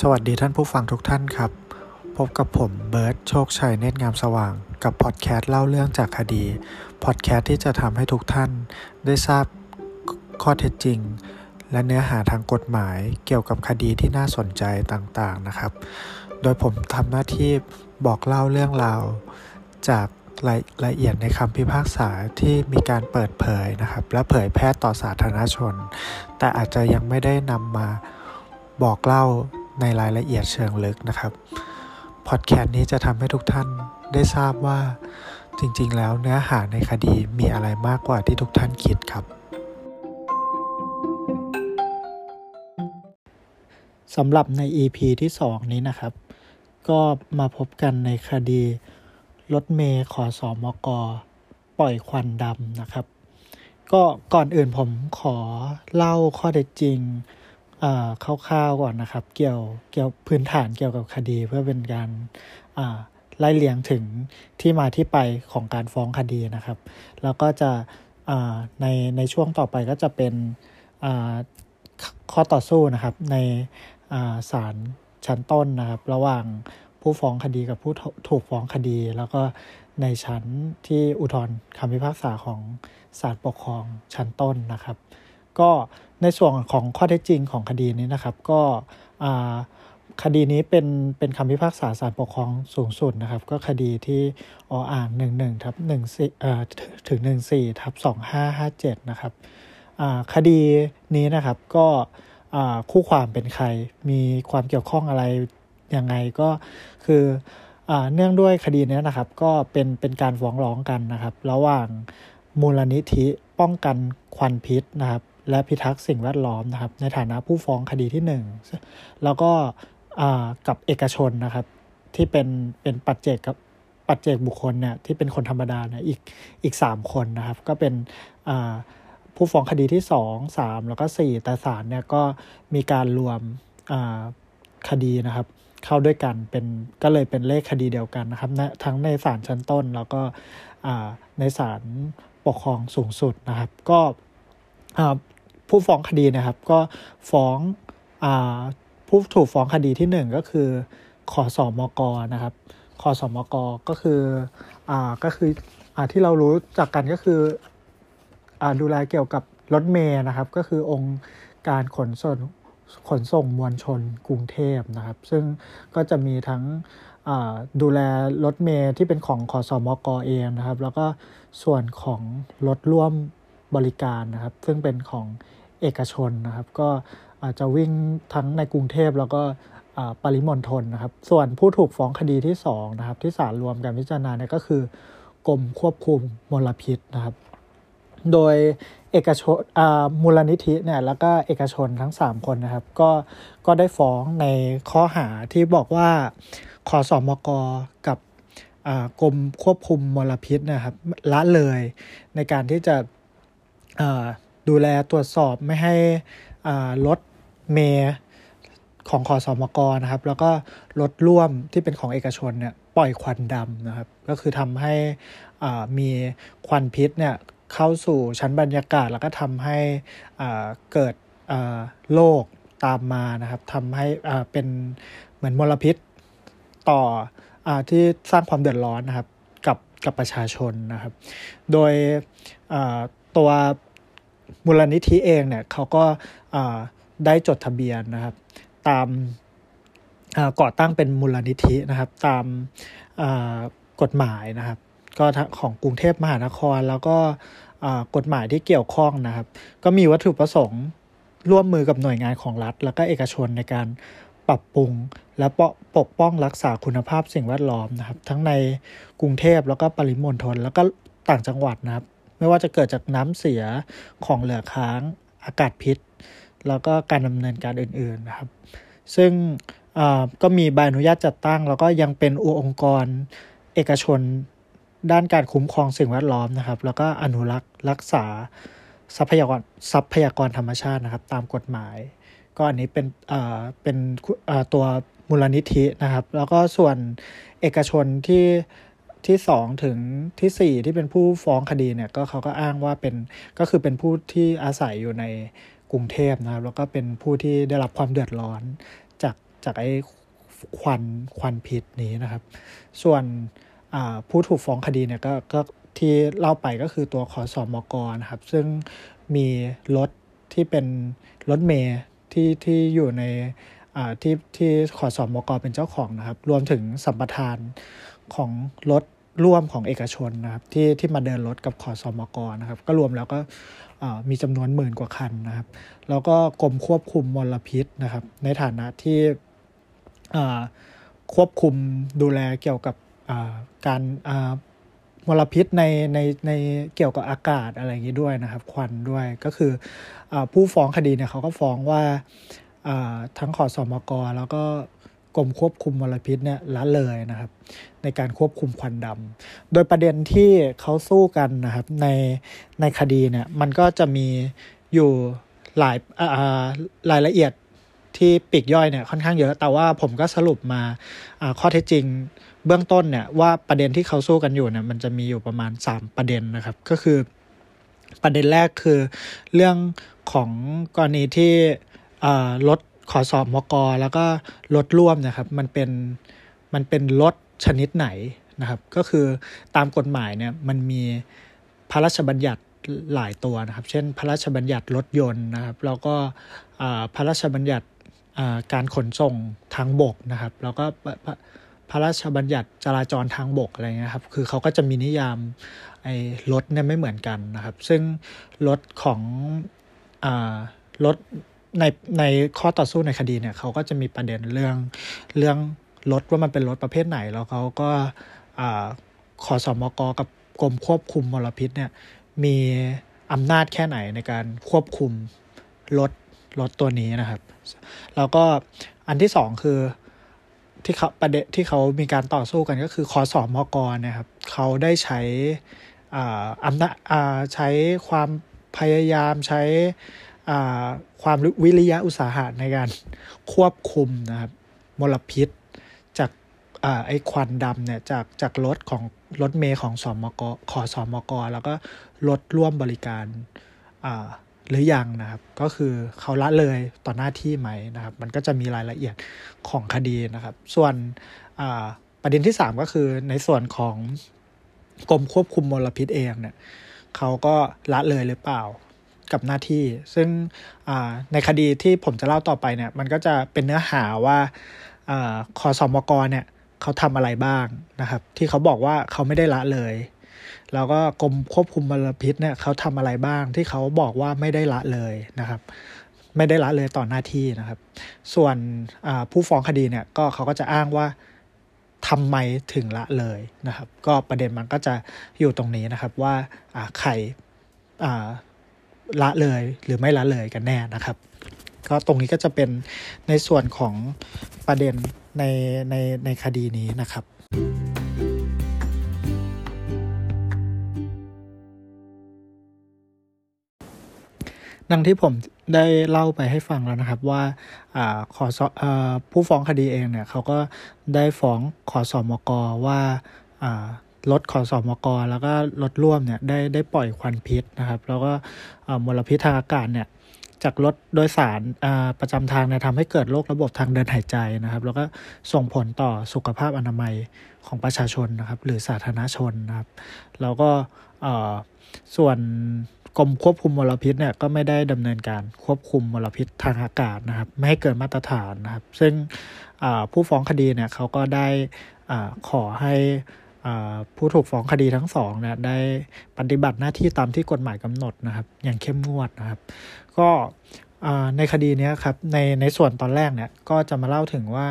สวัสดีท่านผู้ฟังทุกท่านครับ พบกับผมเบิร์ตโชคชัยเนตรงามสว่าง กับพอดแคสต์เล่าเรื่องจากคดีพอดแคสต์ที่จะทำให้ทุกท่าน ได้ทราบข้อเท็จจริง และเนื้อหาทางกฎหมายเกี่ยวกับคดีที่น่าสนใจต่างๆนะครับ โดยผมทำหน้าที่บอกเล่าเรื่องราวจากรายละเอียดในคำพิพากษาที่มีการเปิดเผยนะครับ และเผยแพร่ต่อสาธารณชน แต่อาจจะยังไม่ได้นำมาบอกเล่า ในรายละเอียดเชิงลึกนะครับพอดแคสต์นี้จะทำให้ทุกท่านได้ทราบว่าจริงๆ แล้วเนื้อหาในคดีมีอะไรมากกว่าที่ทุกท่านคิดครับสำหรับใน EP ที่ 2 นี้นะครับ ก็มาพบกันในคดีรถเมย์ขอสอมกปล่อยควันดำนะครับ ก็ก่อนอื่นผมขอเล่าข้อเท็จจริง คร่าวๆก่อนนะครับ เกี่ยวเกี่ยวพื้นฐานเกี่ยวกับคดี เพื่อเป็นการไล่เลียงถึงที่มาที่ไปของการฟ้องคดีนะครับ แล้วก็จะในในช่วงต่อไปก็จะเป็นข้อต่อสู้นะครับในศาลชั้นต้นนะครับ ระหว่างผู้ฟ้องคดีกับผู้ถูกฟ้องคดี แล้วก็ในชั้นที่อุทธรณ์คำพิพากษาของศาลปกครองชั้นต้นนะครับ ก็ ในส่วนของข้อเท็จจริงของคดีนี้นะครับ ก็คดีนี้เป็นเป็นคำพิพากษาศาลปกครองสูงสุดนะครับ ก็คดีที่ออ่างหนึ่งหนึ่งทับหนึ่งสี่ถึงหนึ่งสี่ทับสองห้าห้าเจ็ดนะครับคดีนี้นะครับก็คู่ความเป็นใครมีความเกี่ยวข้องอะไรยังไงก็คืออเนื่องด้วยคดีนี้นะครับ ก็เป็นเป็นการฟ้องร้องกันนะครับ ระหว่างมูลนิธิป้องกันควันพิษนะครับ และพิทักษ์สิ่งแวดล้อมนะครับ ในฐานะผู้ฟ้องคดีที่ 1 แล้วก็กับเอกชนนะครับ ที่เป็นเป็นปัจเจกกับปัจเจกบุคคลเนี่ยที่เป็นคนธรรมดาเนี่ยอีกอีกสามคนนะครับ ก็เป็นผู้ฟ้องคดีที่สองสามแล้วก็สี่แต่ศาลเนี่ยก็มีการรวมคดีนะครับ เข้าด้วยกันเป็นก็เลยเป็นเลขคดีเดียวกันนะครับทั้งในศาลชั้นต้นแล้วก็ในศาลปกครองสูงสุดนะครับ ก็ ผู้ฟ้องคดีนะครับ ก็ฟ้องอผู้ถูกฟ้องคดีที่หนึ่งก็คือขอสอมกนะครับขอสอมกก็คืออ่าก็คืออ่าที่เรารู้จากกันก็คืออ่าดูแลเกี่ยวกับรถเมย์นะครับ ก็คือองค์การขนส่งขนส่งมวลชนกรุงเทพนะครับ ซึ่งก็จะมีทั้งดูแลรถเมย์ที่เป็นของขอสอมกเองนะครับ แล้วก็ส่วนของรถร่วม บริการนะครับ ซึ่งเป็นของเอกชนนะครับ ก็อาจจะวิ่งทั้งในกรุงเทพแล้วก็ปริมณฑลนะครับ ส่วนผู้ถูกฟ้องคดีที่2นะครับที่ศาลรวมการพิจารณาเนี่ยก็คือกรมควบคุมมลพิษนะครับ โดยเอกชนมูลนิธิเนี่ยแล้วก็เอกชนทั้ง 3 คนนะครับ ก็ก็ได้ฟ้องในข้อหาที่บอกว่าขอสอมกกับกรมควบคุมมลพิษนะครับละเลยในการที่จะ ดูแลตรวจสอบไม่ให้รถเมย์ของขอสอมกนะครับ แล้วก็รถร่วมที่เป็นของเอกชนเนี่ยปล่อยควันดำนะครับ ก็คือทำให้มีควันพิษเนี่ยเข้าสู่ชั้นบรรยากาศ แล้วก็ทำให้เกิดโรคตามมานะครับทำให้เป็นเหมือนมลพิษต่ออที่สร้างความเดือดร้อนนะครับกับกับประชาชนนะครับ โดยตัว มูลนิธิเองเนี่ยเขาก็ได้จดทะเบียนนะครับ ตามก่อตั้งเป็นมูลนิธินะครับ ตามกฎหมายนะครับ ก็ของกรุงเทพมหานครแล้วก็กฎหมายที่เกี่ยวข้องนะครับ ก็มีวัตถุประสงค์ร่วมมือกับหน่วยงานของรัฐ แล้วก็เอกชนในการปรับปรุง และปกป้องรักษาคุณภาพสิ่งแวดล้อมนะครับ ทั้งในกรุงเทพแล้วก็ปริมณฑลแล้วก็ต่างจังหวัดนะครับ ไม่ว่าจะเกิดจากน้ำเสียของเหลือค้างอากาศพิษ แล้วก็การดำเนินการอื่นๆนะครับ ซึ่งก็มีใบอนุญาตจัดตั้ง แล้วก็ยังเป็นองค์กรเอกชนด้านการคุ้มครองสิ่งแวดล้อมนะครับ แล้วก็อนุรักษ์รักษาทรัพยากรทรัพยากรธรรมชาตินะครับ ตามกฎหมาย ก็อันนี้เป็นเป็นตัวมูลนิธินะครับ แล้วก็ส่วนเอกชนที่ ที่สองถึงที่สี่ที่เป็นผู้ฟ้องคดีเนี่ยก็เขาก็อ้างว่าเป็นก็คือเป็นผู้ที่อาศัยอยู่ในกรุงเทพนะครับ แล้วก็เป็นผู้ที่ได้รับความเดือดร้อนจากจากไอ้ควันควันพิษนี้นะครับ ส่วนผู้ถูกฟ้องคดีเนี่ยก็ก็ที่เล่าไปก็คือตัวขอสอมกนะครับ ซึ่งมีรถที่เป็นรถเมย์ที่ที่อยู่ในที่ที่ขอสอมกเป็นเจ้าของนะครับ รวมถึงสัมปทานของรถ ร่วมของเอกชนนะครับที่ที่มาเดินรถกับขอสอมกนะครับ ก็รวมแล้วก็มีจำนวนหมื่นกว่าคันนะครับ แล้วก็กรมควบคุมมลพิษนะครับ ในฐานะที่ควบคุมดูแลเกี่ยวกับการมลพิษในในในเกี่ยวกับอากาศอะไรอย่างนี้ด้วยนะครับ ควันด้วยก็คืออผู้ฟ้องคดีเนี่ยเขาก็ฟ้องว่าทั้งขอสอมกแล้วก็ กรมควบคุมมลพิษเนี่ยละเลยนะครับ ในการควบคุมควันดำโดยประเด็นที่เขาสู้กันนะครับในในคดีเนี่ยมันก็จะมีอยู่หลายรายละเอียดที่ปีกย่อยเนี่ยค่อนข้างเยอะ แต่ว่าผมก็สรุปมาข้อเท็จจริงเบื้องต้นเนี่ยว่าประเด็นที่เขาสู้กันอยู่เนี่ยมันจะมีอยู่ประมาณ 3 ประเด็นนะครับ ก็คือประเด็นแรกคือเรื่องของกรณีที่รถ ขอสอบมกแล้วก็รถร่วมนะครับมันเป็นมันเป็นรถชนิดไหนนะครับ ก็คือตามกฎหมายเนี่ยมันมีพระราชบัญญัติหลายตัวนะครับ เช่น พระราชบัญญัติรถยนต์นะครับ แล้วก็พระราชบัญญัติการขนส่งทางบกนะครับ แล้วก็พระราชบัญญัติจราจรทางบกอะไรเงี้ยครับ คือเขาก็จะมีนิยามไอ้รถเนี่ยไม่เหมือนกันนะครับ ซึ่งรถของอรถ ในในข้อต่อสู้ในคดีเนี่ยเขาก็จะมีประเด็นเรื่องเรื่องรถว่ามันเป็นรถประเภทไหน แล้วเขาก็ขอสอมกกับกรมควบคุมมลพิษเนี่ยมีอำนาจแค่ไหนในการควบคุมรถรถตัวนี้นะครับ แล้วก็อันที่สองคือที่เขาประเด็นที่เขามีการต่อสู้กันก็คือคอสอมกนะครับเขาได้ใช้อำนาจใช้ความพยายามใช้ ความวิริยะอุตสาหะในการควบคุมนะครับมลพิษ จากไอ้ควันดำเนี่ยจากจากรถของรถเมย์ของสอมกขอสอมกแล้วก็รถร่วมบริการหรือยังนะครับ ก็คือเขาละเลยต่อหน้าที่ไหมนะครับ มันก็จะมีรายละเอียดของคดีนะครับ ส่วนประเด็นที่ 3 ก็คือในส่วนของกรมควบคุมมลพิษเองเนี่ยเขาก็ละเลยหรือเปล่า กับหน้าที่ ซึ่งในคดีที่ผมจะเล่าต่อไปเนี่ย มันก็จะเป็นเนื้อหาว่าคอสอมกเนี่ยเขาทำอะไรบ้างนะครับ ที่เขาบอกว่าเขาไม่ได้ละเลย แล้วก็กรมควบคุมมลพิษเนี่ยเขาทำอะไรบ้างที่เขาบอกว่าไม่ได้ละเลยนะครับ ไม่ได้ละเลยต่อหน้าที่นะครับ ส่วนผู้ฟ้องคดีเนี่ยก็เขาก็จะอ้างว่าทำไมถึงละเลยนะครับ ก็ประเด็นมันก็จะอยู่ตรงนี้นะครับว่าใคร ละเลยหรือไม่ละเลยกันแน่นะครับ ก็ตรงนี้ก็จะเป็นในส่วนของประเด็นในในในคดีนี้นะครับดังที่ผมได้เล่าไปให้ฟังแล้วนะครับว่าอขออผู้ฟ้องคดีเองเนี่ยเขาก็ได้ฟ้องขอสอมกว่า รถขอสอมกแล้วก็รถร่วมเนี่ยได้ได้ปล่อยควันพิษนะครับ แล้วก็มลพิษทางอากาศเนี่ยจากรถโดยสารประจำทางเนี่ยทำให้เกิดโรคระบบทางเดินหายใจนะครับ แล้วก็ส่งผลต่อสุขภาพอนามัยของประชาชนนะครับ หรือสาธารณชนนะครับ แล้วก็ส่วนกรมควบคุมมลพิษเนี่ยก็ไม่ได้ดำเนินการควบคุมมลพิษทางอากาศนะครับ ไม่ให้เกินมาตรฐานนะครับ ซึ่งผู้ฟ้องคดีเนี่ยเขาก็ได้ขอให้ ผู้ถูกฟ้องคดีทั้งสองเนี่ยได้ปฏิบัติหน้าที่ตามที่กฎหมายกำหนดนะครับ อย่างเข้มงวดนะครับ ก็ในคดีนี้ครับในในส่วนตอนแรกเนี่ยก็จะมาเล่าถึงว่า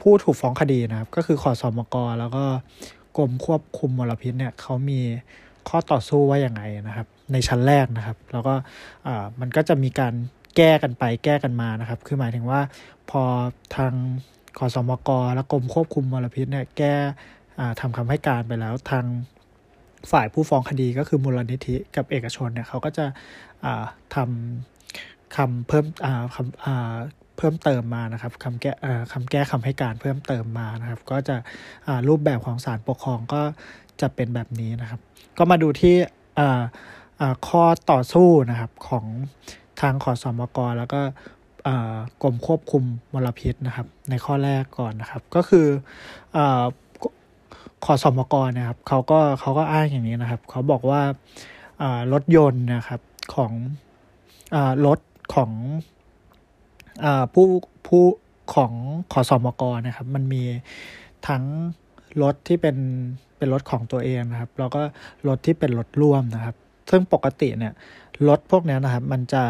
ผู้ถูกฟ้องคดีนะครับ ก็คือขอสอมกแล้วก็กรมควบคุมมลพิษเนี่ยเขามีข้อต่อสู้ว่าอย่างไงนะครับ ในชั้นแรกนะครับ แล้วก็มันก็จะมีการแก้กันไปแก้กันมานะครับ คือหมายถึงว่าพอทาง ขอสมกและกรมควบคุมมลพิษเนี่ยแก้ทำคำให้การไปแล้วทางฝ่ายผู้ฟ้องคดีก็คือมูลนิธิกับเอกชนเนี่ยเขาก็จะทำคำเพิ่มคำเพิ่มเติมมานะครับคำแก้คำแก้คำให้การเพิ่มเติมมานะครับ ก็จะรูปแบบของศาลปกครองก็จะเป็นแบบนี้นะครับ ก็มาดูที่ข้อต่อสู้นะครับของทางขอสอมกแล้วก็ กรมควบคุมมลพิษนะครับ ในข้อแรกก่อนนะครับ ก็คืออขอสมกรนะครับเขาก็เขาก็อ้างอย่างนี้นะครับ เขาบอกว่ารถยนต์นะครับของอรถของอผู้ผู้ของขอสมกรนะครับ มันมีทั้งรถที่เป็นเป็นรถของตัวเองนะครับ แล้วก็รถที่เป็นรถร่วมนะครับ ซึ่งปกติเนี่ยรถพวกนี้นะครับ มันจะ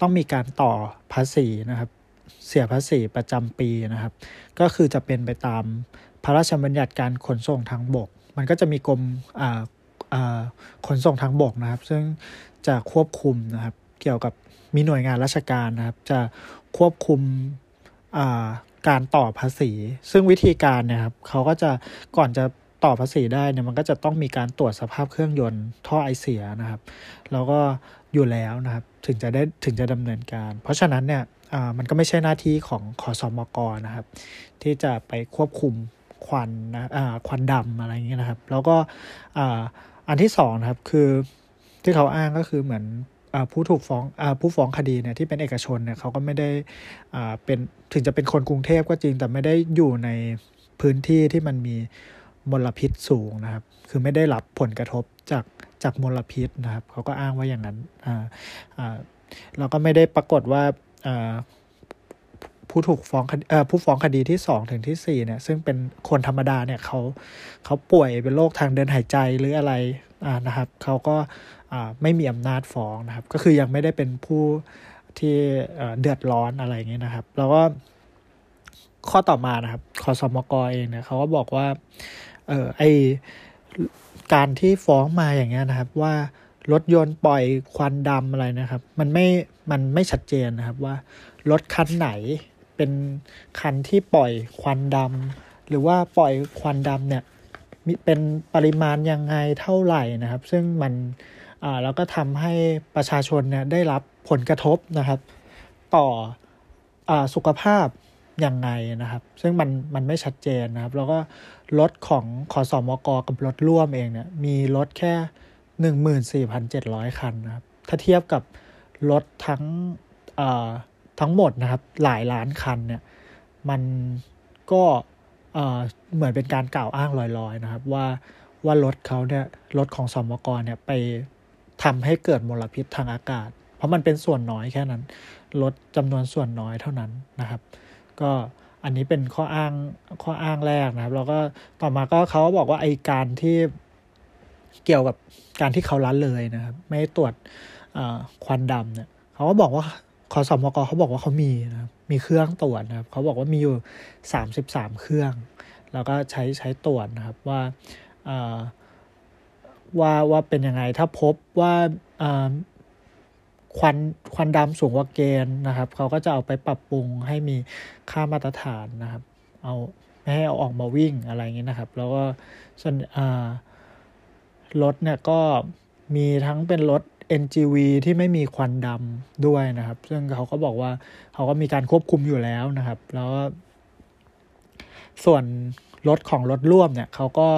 ต้องมีการต่อภาษีนะครับ เสียภาษีประจำปีนะครับ ก็คือจะเป็นไปตามพระราชบัญญัติการขนส่งทางบก มันก็จะมีกรมขนส่งทางบกนะครับ ซึ่งจะควบคุมนะครับ เกี่ยวกับมีหน่วยงานราชการนะครับ จะควบคุมการต่อภาษี ซึ่งวิธีการเนี่ยครับเขาก็จะก่อนจะ ต่อภาษีได้เนี่ยมันก็จะต้องมีการตรวจสภาพเครื่องยนต์ท่อไอเสียนะครับ แล้วก็อยู่แล้วนะครับถึงจะได้ถึงจะดำเนินการ เพราะฉะนั้นเนี่ยมันก็ไม่ใช่หน้าที่ของขอสอมกนะครับ ที่จะไปควบคุมควันนะควันดำอะไรอย่างเงี้ยนะครับ แล้วก็อันที่สองนะครับคือที่เขาอ้างก็คือเหมือนผู้ถูกฟ้องผู้ฟ้องคดีเนี่ยที่เป็นเอกชนเนี่ยเขาก็ไม่ได้เป็นถึงจะเป็นคนกรุงเทพก็จริงแต่ไม่ได้อยู่ในพื้นที่ที่มันมี มลพิษสูงนะครับ คือไม่ได้รับผลกระทบจากจากมลพิษนะครับ เขาก็อ้างว่าอย่างนั้นอ่าอ่าแล้วก็ไม่ได้ปรากฏว่าอ่าผู้ถูกฟ้องอผู้ฟ้องคดีที่สองถึงที่สี่เนี่ยซึ่งเป็นคนธรรมดาเนี่ยเขาเขาป่วยเป็นโรคทางเดินหายใจหรืออะไรอ่านะครับเขาก็อ่าไม่มีอำนาจฟ้องนะครับ ก็คือยังไม่ได้เป็นผู้ที่เดือดร้อนอะไรอย่างเงี้ยนะครับ แล้วก็ข้อต่อมานะครับคอสมกเองเนี่ยเขาก็บอกว่า เออไอการที่ฟ้องมาอย่างเงี้ยนะครับ ว่ารถยนต์ปล่อยควันดำอะไรนะครับ มันไม่มันไม่ชัดเจนนะครับว่ารถคันไหนเป็นคันที่ปล่อยควันดำหรือว่าปล่อยควันดำเนี่ยมีเป็นปริมาณยังไงเท่าไหร่นะครับ ซึ่งมันอ่าแล้วก็ทำให้ประชาชนเนี่ยได้รับผลกระทบนะครับ ต่ออ่าสุขภาพ ยังไงนะครับ ซึ่งมันมันไม่ชัดเจนนะครับ แล้วก็รถของขอสอมกกับรถร่วมเองเนี่ยมีรถแค่หนึ่งหมื่นสี่พันเจ็ดร้อยคันนะครับ ถ้าเทียบกับรถทั้งทั้งหมดนะครับหลายล้านคันเนี่ยมันก็เหมือนเป็นการกล่าวอ้างลอยๆนะครับ ว่าว่ารถเขาเนี่ยรถของสมกรเนี่ยไปทำให้เกิดมลพิษทางอากาศ เพราะมันเป็นส่วนน้อยแค่นั้นรถจำนวนส่วนน้อยเท่านั้นนะครับ ก็อันนี้เป็นข้ออ้างข้ออ้างแรกนะครับ แล้วก็ต่อมาก็เขาบอกว่าไอการที่เกี่ยวกับการที่เขาล้เลยนะครับ ไม่ตรวจควันดำเนี่ยเขาก็บอกว่าขอสมกเขาบอกว่าเขามีนะครับมีเครื่องตรวจนะครับเขาบอกว่ามีอยู่สามสิบสามเครื่อง แล้วก็ใช้ใช้ตรวจนะครับว่าว่าว่าเป็นยังไงถ้าพบว่า ควันควันดำสูงกว่าเกณฑ์นะครับ เขาก็จะเอาไปปรับปรุงให้มีค่ามาตรฐานนะครับ เอาไม่ให้เอาออกมาวิ่งอะไรอย่างนี้นะครับ แล้วก็ส่วนรถเนี่ยก็มีทั้งเป็นรถ NGV ที่ไม่มีควันดำด้วยนะครับ ซึ่งเขาก็บอกว่าเขาก็มีการควบคุมอยู่แล้วนะครับ แล้ว ส่วนรถของรถร่วมเนี่ยเขาก็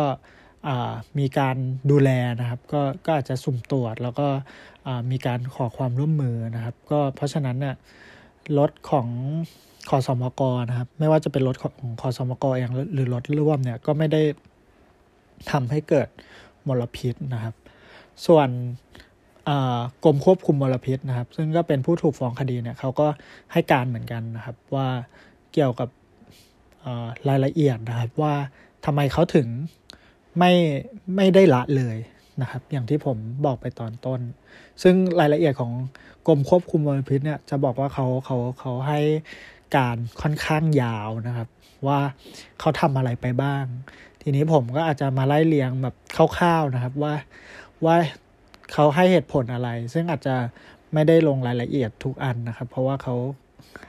มีการดูแลนะครับ ก็ก็อาจจะสุ่มตรวจแล้วก็มีการขอความร่วมมือนะครับ ก็เพราะฉะนั้นเนี่ยรถของขอสมกนะครับ ไม่ว่าจะเป็นรถของขอสมกเองหรือรถร่วมเนี่ยก็ไม่ได้ทำให้เกิดมลพิษนะครับ ส่วนกรมควบคุมมลพิษนะครับ ซึ่งก็เป็นผู้ถูกฟ้องคดีเนี่ยเขาก็ให้การเหมือนกันนะครับ ว่าเกี่ยวกับรายละเอียดนะครับว่าทำไมเขาถึง ไม่ไม่ได้ละเลยนะครับ อย่างที่ผมบอกไปตอนต้น ซึ่งรายละเอียดของกรมควบคุมมลพิษเนี่ยจะบอกว่าเขาเขาเขาให้การค่อนข้างยาวนะครับ ว่าเขาทำอะไรไปบ้าง ทีนี้ผมก็อาจจะมาไล่เลียงแบบคร่าวๆนะครับว่าว่าเขาให้เหตุผลอะไร ซึ่งอาจจะไม่ได้ลงรายละเอียดทุกอันนะครับ เพราะว่าเขา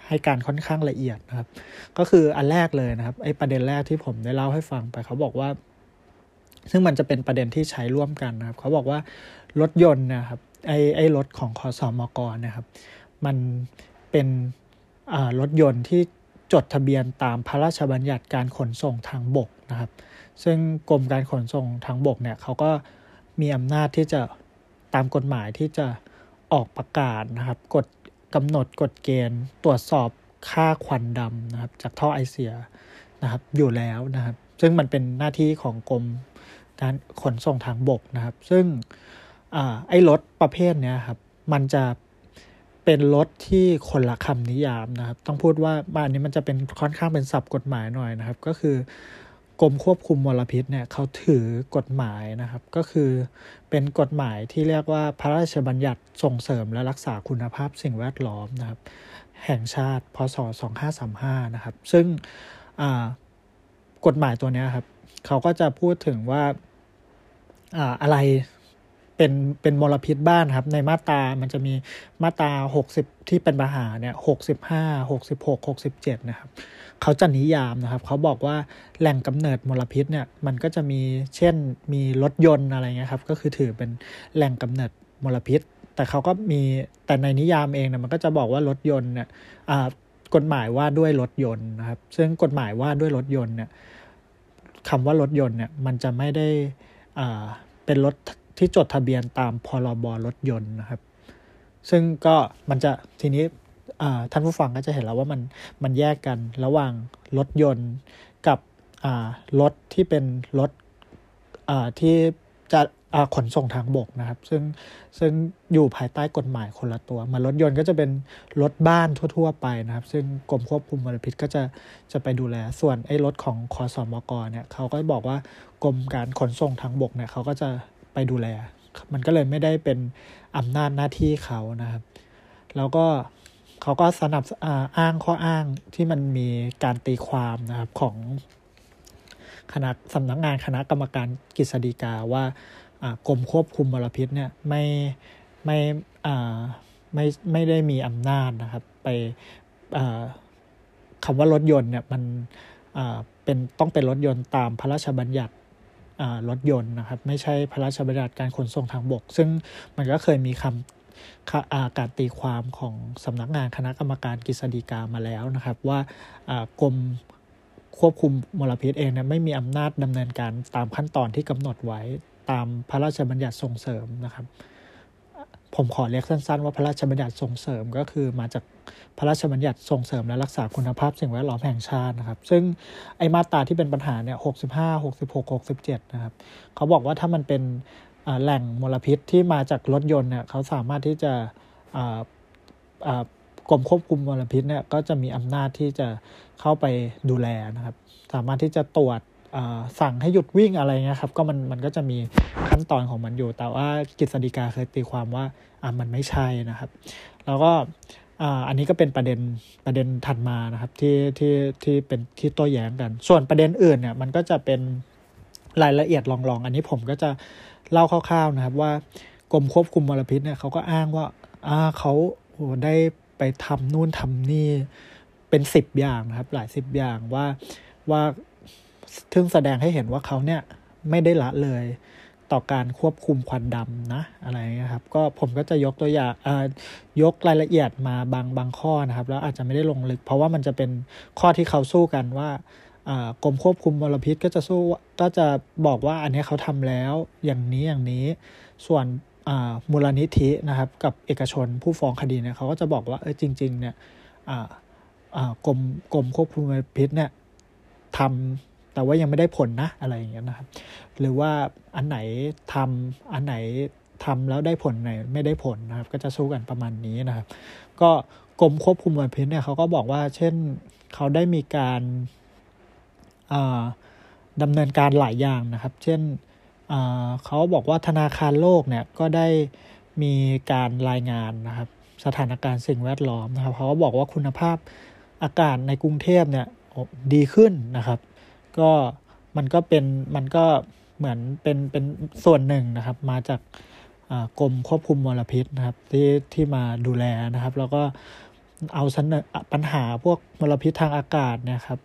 ให้การค่อนข้างละเอียดนะครับ ก็คืออันแรกเลยนะครับไอ้ประเด็นแรกที่ผมได้เล่าให้ฟังไปเขาบอกว่า ซึ่งมันจะเป็นประเด็นที่ใช้ร่วมกันนะครับ เขาบอกว่ารถยนต์นะครับไอ้ไอ้รถของคอสอมกนะครับ มันเป็นรถยนต์ที่จดทะเบียนตามพระราชบัญญัติการขนส่งทางบกนะครับ ซึ่งกรมการขนส่งทางบกเนี่ยเขาก็มีอำนาจที่จะตามกฎหมายที่จะออกประกาศนะครับกฎกำหนดกฎเกณฑ์ตรวจสอบค่าควันดำนะครับ จากท่อไอเสียนะครับอยู่แล้วนะครับ ซึ่งมันเป็นหน้าที่ของกรม การขนส่งทางบกนะครับ ซึ่งไอ้รถประเภทนี้ครับ มันจะเป็นรถที่คนละคำนิยามนะครับ ต้องพูดว่าบ้านนี้มันจะเป็นค่อนข้างเป็นศัพท์กฎหมายหน่อยนะครับ ก็คือกรมควบคุมมลพิษเนี่ยเขาถือกฎหมายนะครับ ก็คือเป็นกฎหมายที่เรียกว่าพระราชบัญญัติส่งเสริมและรักษาคุณภาพสิ่งแวดล้อมนะครับ แห่งชาติพศ 2535 นะครับ ซึ่งกฎหมายตัวนี้ครับ เขาก็จะพูดถึงว่า อะไรเป็นเป็นมลพิษบ้านครับ ในมาตรามันจะมีมาตรา 60 ที่เป็นปัญหาเนี่ย65 66 67นะครับเขาจะนิยามนะครับ เขาบอกว่าแหล่งกำเนิดมลพิษเนี่ยมันก็จะมีเช่นมีรถยนต์อะไรเงี้ยครับ ก็คือถือเป็นแหล่งกำเนิดมลพิษ แต่เขาก็มีแต่ในนิยามเองเนี่ยมันก็จะบอกว่ารถยนต์เนี่ยกฎหมายว่าด้วยรถยนต์นะครับ ซึ่งกฎหมายว่าด้วยรถยนต์เนี่ยคำว่ารถยนต์เนี่ยมันจะไม่ได้ เป็นรถที่จดทะเบียนตามพรบรถยนต์นะครับ ซึ่งก็มันจะทีนี้ท่านผู้ฟังก็จะเห็นแล้วว่ามันมันแยกกันระหว่างรถยนต์กับรถที่เป็นรถที่จะ ขนส่งทางบกนะครับ ซึ่งซึ่งอยู่ภายใต้กฎหมายคนละตัวมารถยนต์ก็จะเป็นรถบ้านทั่ว ๆ ไปนะครับ ซึ่งกรมควบคุมมลพิษก็จะจะไปดูแล ส่วนไอ้รถของคอสอมกเนี่ยเขาก็บอกว่ากรมการขนส่งทางบกเนี่ยเขาก็จะไปดูแล มันก็เลยไม่ได้เป็นอำนาจหน้าที่เขานะครับ แล้วก็เขาก็สนับอ้างข้ออ้างที่มันมีการตีความนะครับของคณะสำนักงานคณะกรรมการกฤษฎีกาว่า กรมควบคุมมลพิษเนี่ยไม่ไม่ไม่ไม่ได้มีอำนาจนะครับ ไปคำว่ารถยนต์เนี่ยมันเป็นต้องเป็นรถยนต์ตามพระราชบัญญัติรถยนต์นะครับ ไม่ใช่พระราชบัญญัติการขนส่งทางบก ซึ่งมันก็เคยมีคำการตีความของสำนักงานคณะกรรมการกฤษฎีกามาแล้วนะครับ ว่ากรมควบคุมมลพิษเองเนี่ยไม่มีอำนาจดำเนินการตามขั้นตอนที่กำหนดไว้ ตามพระราชบัญญัติส่งเสริมนะครับ ผมขอเรียกสั้น ๆ ว่าพระราชบัญญัติส่งเสริมก็คือมาจากพระราชบัญญัติส่งเสริมและรักษาคุณภาพสิ่งแวดล้อมแห่งชาตินะครับ ซึ่งไอ้มาตราที่เป็นปัญหาเนี่ยหกสิบห้าหกสิบหกหกสิบเจ็ดนะครับ เขาบอกว่าถ้ามันเป็นแหล่งมลพิษที่มาจากรถยนต์เนี่ยเขาสามารถที่จะกรมควบคุมมลพิษเนี่ยก็จะมีอำนาจที่จะเข้าไปดูแลนะครับ สามารถที่จะตรวจ สั่งให้หยุดวิ่งอะไรเงี้ยครับก็มันมันก็จะมีขั้นตอนของมันอยู่ แต่ว่ากฤษฎีกาเคยตีความว่าอ่ามันไม่ใช่นะครับ แล้วก็อันนี้ก็เป็นประเด็นประเด็นถัดมานะครับที่ที่ที่เป็นที่โต้แย้งกัน ส่วนประเด็นอื่นเนี่ยมันก็จะเป็นรายละเอียดลองๆ อันนี้ผมก็จะเล่าคร่าวๆนะครับ ว่ากรมควบคุมมลพิษเนี่ยเขาก็อ้างว่าอ่าเขาได้ไปทำนู่นทำนี่เป็นสิบอย่างนะครับ หลายสิบอย่างว่าว่า ซึ่งแสดงให้เห็นว่าเขาเนี่ยไม่ได้ละเลยต่อการควบคุมควันดำนะอะไรนะครับ ก็ผมก็จะยกตัวอย่างยกรายละเอียดมาบางบางข้อนะครับ แล้วอาจจะไม่ได้ลงลึก เพราะว่ามันจะเป็นข้อที่เขาสู้กันว่ากรมควบคุมมลพิษก็จะสู้ก็จะบอกว่าอันนี้เขาทำแล้วอย่างนี้อย่างนี้ ส่วนมูลนิธินะครับ กับเอกชนผู้ฟ้องคดีเนี่ยเขาก็จะบอกว่าเออจริง ๆ เนี่ยกรมกรมควบคุมมลพิษเนี่ยทำ แต่ว่ายังไม่ได้ผลนะอะไรอย่างเงี้ยนะครับ หรือว่าอันไหนทำอันไหนทำแล้วได้ผลไหนไม่ได้ผลนะครับ ก็จะสู้กันประมาณนี้นะครับ ก็กรมควบคุมมลพิษเนี่ยเขาก็บอกว่า เช่นเขาได้มีการดำเนินการหลายอย่างนะครับ เช่นเขาบอกว่าธนาคารโลกเนี่ยก็ได้มีการรายงานนะครับ สถานการณ์สิ่งแวดล้อมนะครับเขาก็บอกว่าคุณภาพอากาศในกรุงเทพเนี่ยดีขึ้นนะครับ ก็มันก็เป็นมันก็เหมือนเป็นเป็นส่วนหนึ่งนะครับ มาจากกรมควบคุมมลพิษนะครับ ที่ที่มาดูแลนะครับ แล้วก็เอาเสนอปัญหาพวกมลพิษทางอากาศนะครับ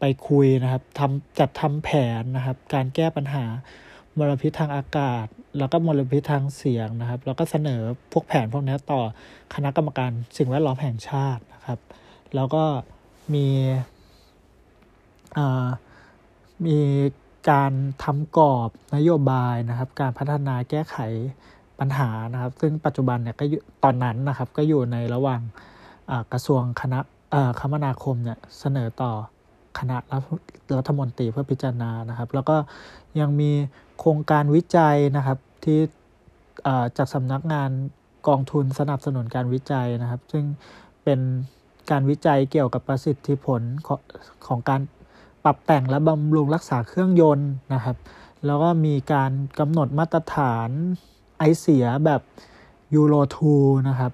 ไปคุยนะครับทำจัดทำแผนนะครับ การแก้ปัญหามลพิษทางอากาศ แล้วก็มลพิษทางเสียงนะครับ แล้วก็เสนอพวกแผนพวกนี้ต่อคณะกรรมการสิ่งแวดล้อมแห่งชาตินะครับ แล้วก็มี มีการทำกรอบนโยบายนะครับ การพัฒนาแก้ไขปัญหานะครับ ซึ่งปัจจุบันเนี่ยก็ตอนนั้นนะครับ ก็อยู่ในระหว่างกระทรวงคณะคมนาคมเนี่ยเสนอต่อคณะรัฐมนตรีเพื่อพิจารณานะครับ แล้วก็ยังมีโครงการวิจัยนะครับที่จากสำนักงานกองทุนสนับสนุนการวิจัยนะครับ ซึ่งเป็นการวิจัยเกี่ยวกับประสิทธิผลของของการ ปรับแต่งและบำรุงรักษาเครื่องยนต์นะครับ แล้วก็มีการกำหนดมาตรฐานไอเสียแบบยูโร2นะครับ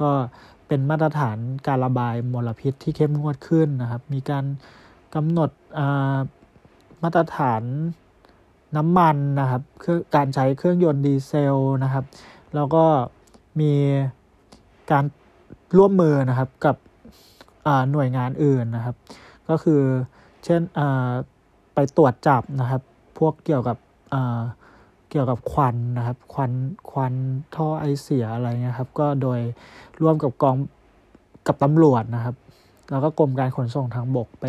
ก็เป็นมาตรฐานการระบายมลพิษที่เข้มงวดขึ้นนะครับ มีการกำหนดมาตรฐานน้ำมันนะครับคือการใช้เครื่องยนต์ดีเซลนะครับ แล้วก็มีการร่วมมือนะครับกับหน่วยงานอื่นนะครับ ก็คือ เช่นไปตรวจจับนะครับ พวกเกี่ยวกับเกี่ยวกับควันนะครับควันควันท่อไอเสียอะไรเงี้ยครับ ก็โดยร่วมกับกองกับตำรวจนะครับ แล้วก็กรมการขนส่งทางบกไป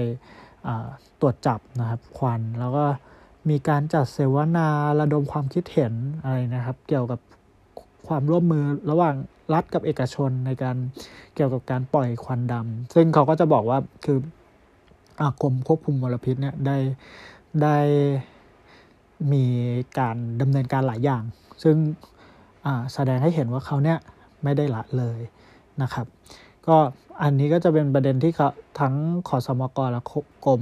ตรวจจับนะครับ ควันแล้วก็มีการจัดเสวนาระดมความคิดเห็นอะไรนะครับ เกี่ยวกับความร่วมมือระหว่างรัฐกับเอกชนในการเกี่ยวกับการปล่อยควันดำซึ่งเขาก็จะบอกว่าคือ กรมควบคุมมลพิษเนี่ยได้ได้มีการดำเนินการหลายอย่าง ซึ่งแสดงให้เห็นว่าเขาเนี่ยไม่ได้ละเลยนะครับ ก็อันนี้ก็จะเป็นประเด็นที่เขาทั้งขอสมกและกรม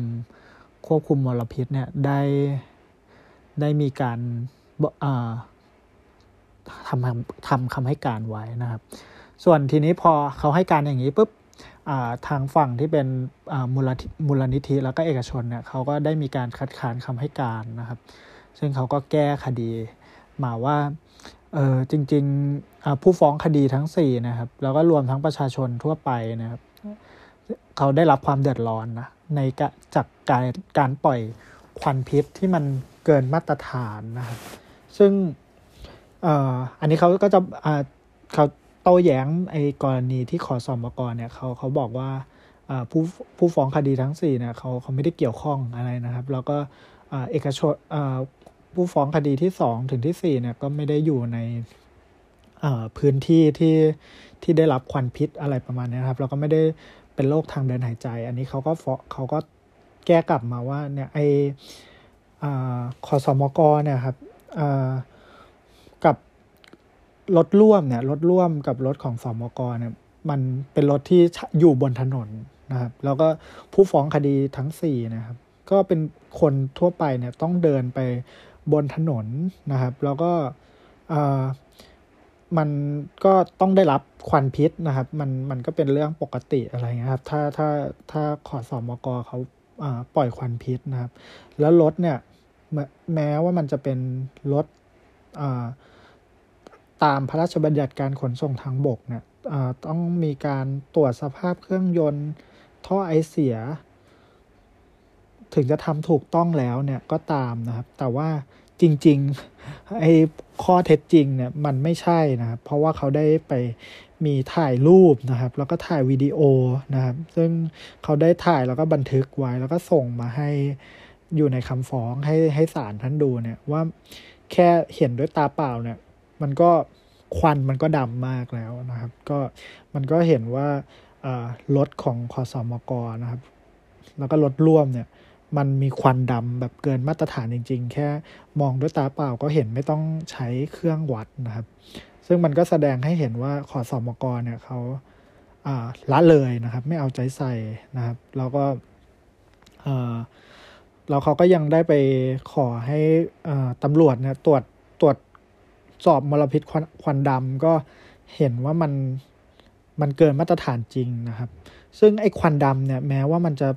ควบคุมมลพิษเนี่ยได้ได้มีการทำทำคำให้การไว้นะครับ ส่วนทีนี้พอเขาให้การอย่างนี้ปุ๊บ ทางฝั่งที่เป็นมูลมูลนิธิแล้วก็เอกชนเนี่ยเขาก็ได้มีการคัดค้านคำให้การนะครับ ซึ่งเขาก็แก้คดีมาว่าเออจริงๆผู้ฟ้องคดีทั้ง4นะครับแล้วก็รวมทั้งประชาชนทั่วไปนะครับเขาได้รับความเดือดร้อนนะในจากการการปล่อยควันพิษที่มันเกินมาตรฐานนะครับซึ่งอันนี้เขาก็จะเขา โต้แย้งไอ้กรณีที่ขอสอมกรเนี่ยเขาเขาบอกว่าผู้ผู้ฟ้องคดีทั้งสี่เนี่ยเขาเขาไม่ได้เกี่ยวข้องอะไรนะครับ แล้วก็เอกชนผู้ฟ้องคดีที่สองถึงที่สี่เนี่ยก็ไม่ได้อยู่ในพื้นที่ที่ที่ได้รับควันพิษอะไรประมาณนี้ครับ แล้วก็ไม่ได้เป็นโรคทางเดินหายใจ อันนี้เขาก็เขาก็แก้กลับมาว่าเนี่ยไอขอสอมกเนี่ยครับกับ รถร่วมเนี่ยรถร่วมกับรถของสอมกเนี่ยมันเป็นรถที่อยู่บนถนนนะครับ แล้วก็ผู้ฟ้องคดีทั้งสี่นะครับ ก็เป็นคนทั่วไปเนี่ยต้องเดินไปบนถนนนะครับ แล้วก็มันก็ต้องได้รับควันพิษนะครับ มันมันก็เป็นเรื่องปกติอะไรเงี้ยครับ ถ้าถ้าถ้าขอสอมกเขาปล่อยควันพิษนะครับ แล้วรถเนี่ยแม้ว่ามันจะเป็นรถอ่า ตามพระราชบัญญัติการขนส่งทางบกเนี่ยต้องมีการตรวจสภาพเครื่องยนต์ ท่อไอเสีย ถึงจะทำถูกต้องแล้วเนี่ยก็ตามนะครับ แต่ว่าจริงๆไอ้ข้อเท็จจริงเนี่ยมันไม่ใช่นะครับ เพราะว่าเขาได้ไปมีถ่ายรูปนะครับ แล้วก็ถ่ายวิดีโอนะครับ ซึ่งเขาได้ถ่ายแล้วก็บันทึกไว้ แล้วก็ส่งมาให้อยู่ในคำฟ้องให้ให้ศาลท่านดูเนี่ยว่าแค่เห็นด้วยตาเปล่าเนี่ย มันก็ควันมันก็ดำมากแล้วนะครับ ก็มันก็เห็นว่ารถของคอสอมกนะครับ แล้วก็รถร่วมเนี่ยมันมีควันดำแบบเกินมาตรฐานจริง ๆ แค่มองด้วยตาเปล่าก็เห็นไม่ต้องใช้เครื่องวัดนะครับ ซึ่งมันก็แสดงให้เห็นว่าขอสอมกเนี่ยเขาละเลยนะครับ ไม่เอาใจใส่นะครับ แล้วก็แล้วเขาก็ยังได้ไปขอให้ตำรวจเนี่ยตรวจตรวจ สอบมลพิษควันดำก็เห็นว่ามันมันเกินมาตรฐานจริงนะครับ ซึ่งไอ้ควันดำเนี่ยแม้ว่ามันจะ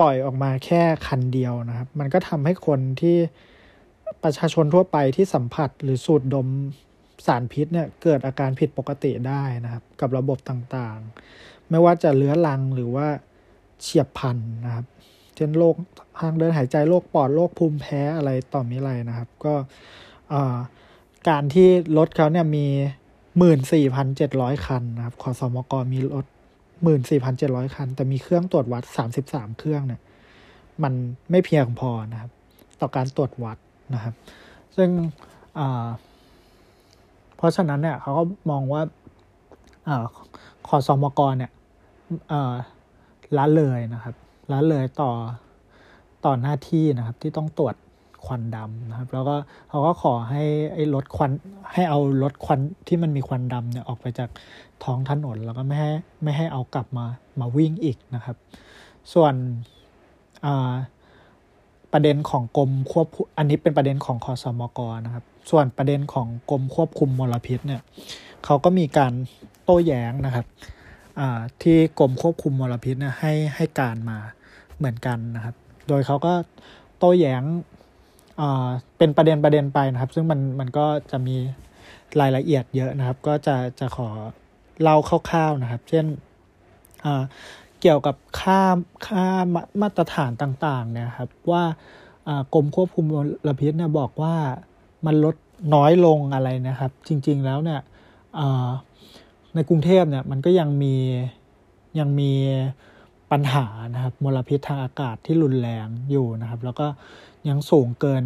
ปล่อยออกมาแค่คันเดียวนะครับ มันก็ทำให้คนที่ประชาชนทั่วไปที่สัมผัสหรือสูดดมสารพิษเนี่ยเกิดอาการผิดปกติได้นะครับ กับระบบต่างๆ ไม่ว่าจะเลื้อรังหรือว่าเฉียบพันนะครับ เช่นโรคทางเดินหายใจโรคปอดโรคภูมิแพ้อะไรต่อมีอะไรนะครับ ก็ การที่รถเขาเนี่ยมีหมื่นสี่พันเจ็ดร้อยคันนะครับขอสมกมีรถหมื่นสี่พันเจ็ดร้อยคัน แต่มีเครื่องตรวจวัดสามสิบสามเครื่องเนี่ย มันไม่เพียงพอนะครับ ต่อการตรวจวัดนะครับ ซึ่งเพราะฉะนั้นเนี่ยเขาก็มองว่าอขอสอมกเนี่ยละเลยนะครับละเลยต่อต่อหน้าที่นะครับที่ต้องตรวจ ควันดำนะครับ แล้วก็เขาก็ขอให้ไอ้รถควันให้เอารถควันที่มันมีควันดำเนี่ยออกไปจากท้องถนนแล้วก็ไม่ให้ไม่ให้เอากลับมามาวิ่งอีกนะครับ ส่วนประเด็นของกรมควบอันนี้เป็นประเด็นของคอสมกนะครับ ส่วนประเด็นของกรมควบคุมมลพิษเนี่ยเขาก็มีการโต้แย้งนะครับที่กรมควบคุมมลพิษเนี่ยให้ให้การมาเหมือนกันนะครับ โดยเขาก็โต้แย้ง เป็นประเด็นประเด็นไปนะครับ ซึ่งมันมันก็จะมีรายละเอียดเยอะนะครับ ก็จะจะขอเล่าคร่าวๆนะครับ เช่นเกี่ยวกับค่าค่ามาตรฐานต่างๆเนี่ยครับว่ากรมควบคุมมลพิษเนี่ยบอกว่ามันลดน้อยลงอะไรนะครับ จริง ๆแล้วเนี่ยในกรุงเทพเนี่ยมันก็ยังมียังมีปัญหานะครับมลพิษทางอากาศที่รุนแรงอยู่นะครับ แล้วก็ ยังสูงเกิน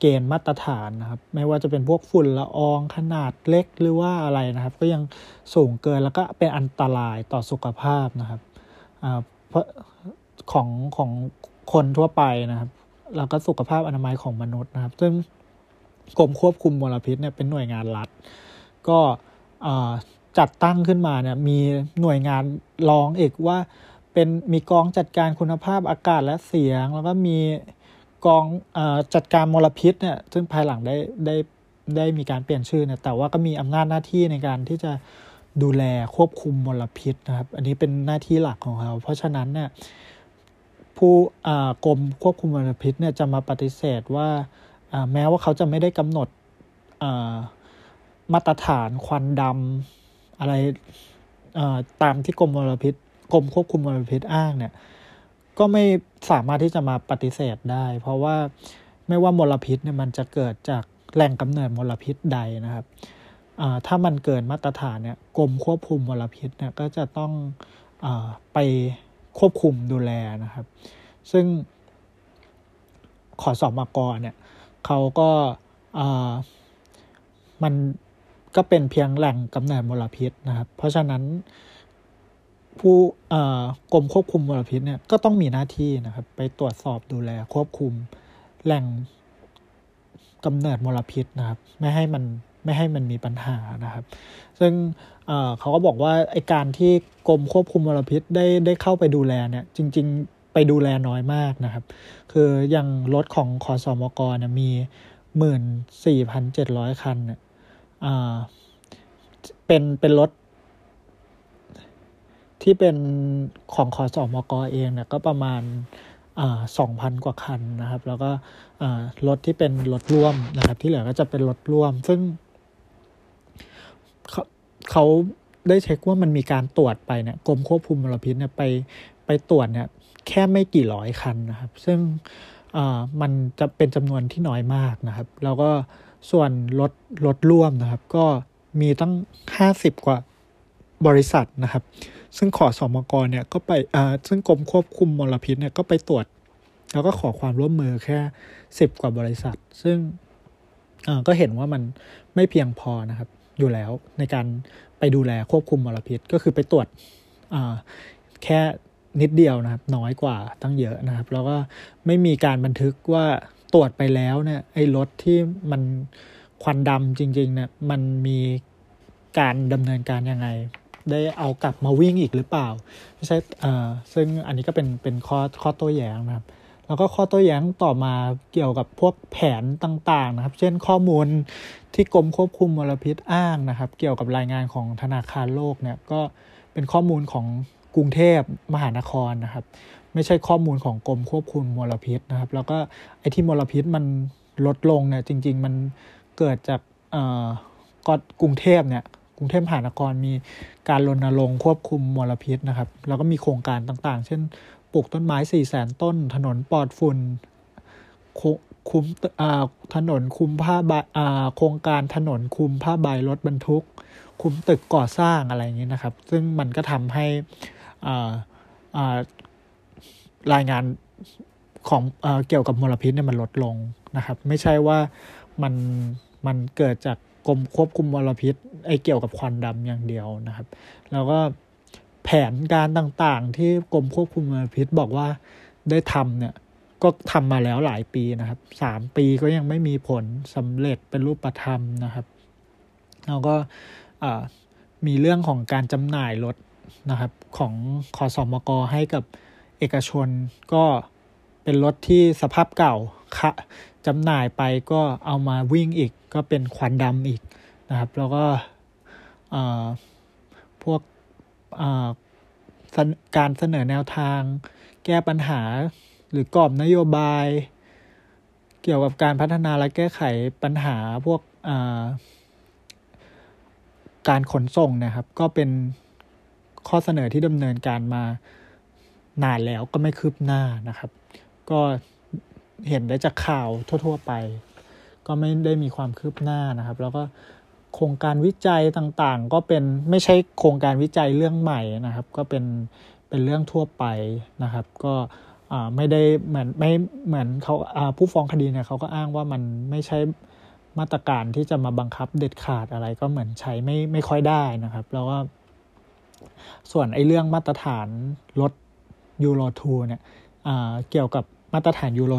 เกณฑ์มาตรฐานนะครับ ไม่ว่าจะเป็นพวกฝุ่นละอองขนาดเล็กหรือว่าอะไรนะครับ ก็ยังสูงเกินแล้วก็เป็นอันตรายต่อสุขภาพนะครับของของคนทั่วไปนะครับแล้วก็สุขภาพอนามัยของมนุษย์นะครับ ซึ่งกรมควบคุมมลพิษเนี่ยเป็นหน่วยงานรัฐ ก็จัดตั้งขึ้นมาเนี่ยมีหน่วยงานรองเอกว่าเป็นมีกองจัดการคุณภาพอากาศและเสียง แล้วก็มี กองอจัดการมลพิษเนี่ยซึ่งภายหลังได้ได้ได้มีการเปลี่ยนชื่อเนี่ยแต่ว่าก็มีอำนาจหน้าที่ในการที่จะดูแลควบคุมมลพิษนะครับ อันนี้เป็นหน้าที่หลักของเขาเพราะฉะนั้นเนี่ยผู้กรมควบคุมมลพิษเนี่ยจะมาปฏิเสธว่าแม้ว่าเขาจะไม่ได้กำหนดมาตรฐานควันดำอะไรตามที่กรมมลพิษกรมควบคุมมลพิษอ้างเนี่ย ก็ไม่สามารถที่จะมาปฏิเสธได้ เพราะว่าไม่ว่ามลพิษเนี่ยมันจะเกิดจากแหล่งกำเนิดมลพิษใดนะครับถ้ามันเกินมาตรฐานเนี่ยกรมควบคุมมลพิษเนี่ยก็จะต้องอไปควบคุมดูแลนะครับ ซึ่งขอสอบมากรเนี่ยเขาก็มันก็เป็นเพียงแหล่งกำเนิดมลพิษนะครับ เพราะฉะนั้น ผู้กรมควบคุมมลพิษเนี่ยก็ต้องมีหน้าที่นะครับ ไปตรวจสอบดูแลควบคุมแหล่งกำเนิดมลพิษนะครับ ไม่ให้มันไม่ให้มันมีปัญหานะครับ ซึ่งเขาก็บอกว่าไอการที่กรมควบคุมมลพิษได้ได้เข้าไปดูแลเนี่ย จริง ๆ ไปดูแลน้อยมากนะครับ คืออย่างรถของคอสมกเนี่ยมีหมื่นสี่พันเจ็ดร้อยคันเนี่ยเป็นเป็นรถ ที่เป็นของขอสอมกเองเนี่ยก็ประมาณสองพันกว่าคันนะครับ แล้วก็รถที่เป็นรถร่วมนะครับ ที่เหลือก็จะเป็นรถร่วม ซึ่งเขาเขาได้เช็คว่ามันมีการตรวจไปเนี่ยกรมควบคุมมลพิษเนี่ยไปไปตรวจเนี่ยแค่ไม่กี่ร้อยคันนะครับ ซึ่งมันจะเป็นจำนวนที่น้อยมากนะครับ แล้วก็ส่วนรถรถร่วมนะครับ ก็มีตั้งห้าสิบกว่าบริษัทนะครับ ซึ่งขอสอมกรเนี่ยก็ไปอ่าซึ่งกรมควบคุมมลพิษเนี่ยก็ไปตรวจ แล้วก็ขอความร่วมมือแค่สิบกว่าบริษัท ซึ่งอ่าก็เห็นว่ามันไม่เพียงพอนะครับ อยู่แล้วในการไปดูแลควบคุมมลพิษ ก็คือไปตรวจอ่าแค่นิดเดียวนะครับ น้อยกว่าตั้งเยอะนะครับ แล้วก็ไม่มีการบันทึกว่าตรวจไปแล้วเนี่ยไอ้รถที่มันควันดำจริงๆเนี่ยมันมีการดำเนินการยังไง ได้เอากลับมาวิ่งอีกหรือเปล่าไม่ใช่อ่าซึ่งอันนี้ก็เป็นเป็นข้อข้อโต้แย้งนะครับ แล้วก็ข้อโต้แย้งต่อมาเกี่ยวกับพวกแผนต่างๆนะครับ เช่นข้อมูลที่กรมควบคุมมลพิษอ้างนะครับ เกี่ยวกับรายงานของธนาคารโลกเนี่ยก็เป็นข้อมูลของกรุงเทพมหานครนะครับ ไม่ใช่ข้อมูลของกรมควบคุมมลพิษนะครับ แล้วก็ไอ้ที่มลพิษมันลดลงเนี่ยจริง ๆ มันเกิดจากเอ่อกกรุงเทพเนี่ย รุงเทพมหานครมีการรณรงค์ควบคุมมลพิษนะครับ แล้วก็มีโครงการต่างๆ เช่น ปลูกต้นไม้สี่แสนต้น ถนนปลอดฝุ่นคุ้มถนนคุมผ้าใบโครงการถนนคุมผ้าใบรถบรรทุก คุมตึกก่อสร้างอะไรอย่างนี้นะครับ ซึ่งมันก็ทำให้รายงานของเกี่ยวกับมลพิษเนี่ยมันลดลงนะครับ ไม่ใช่ว่ามันมันเกิดจาก กรมควบคุมมลพิษไอเกี่ยวกับควันดำอย่างเดียวนะครับ แล้วก็แผนการต่างๆ ที่กรมควบคุมมลพิษบอกว่าได้ทำเนี่ยก็ทำมาแล้วหลายปีนะครับสามปีก็ยังไม่มีผลสำเร็จเป็นรูปธรรมนะครับ แล้วก็มีเรื่องของการจำหน่ายรถนะครับของคอสอมกให้กับเอกชนก็เป็นรถที่สภาพเก่าคะ จำหน่ายไปก็เอามาวิ่งอีกก็เป็นควันดำอีกนะครับ แล้วก็พวกการเสนอแนวทาง แก้ปัญหาหรือกรอบนโยบาย เกี่ยวกับการพัฒนาและแก้ไขปัญหาพวกการขนส่งนะครับ ก็เป็นข้อเสนอที่ดำเนินการมานานแล้วก็ไม่คืบหน้านะครับ ก็ เห็นได้จากข่าวทั่ว ๆ ไป ก็ไม่ได้มีความคืบหน้านะครับ แล้วก็โครงการวิจัยต่างๆ ก็เป็นไม่ใช่โครงการวิจัยเรื่องใหม่นะครับ ก็เป็นเป็นเรื่องทั่วไปนะครับ ก็ไม่ได้เหมือนไม่เหมือนเขาผู้ฟ้องคดีเนี่ยเขาก็อ้างว่ามันไม่ใช่มาตรการที่จะมาบังคับเด็ดขาดอะไรก็เหมือนใช้ไม่ไม่ค่อยได้นะครับ แล้วก็ส่วนไอ้เรื่องมาตรฐานรถยูโรทูเนี่ยเกี่ยวกับ มาตรฐานยูโร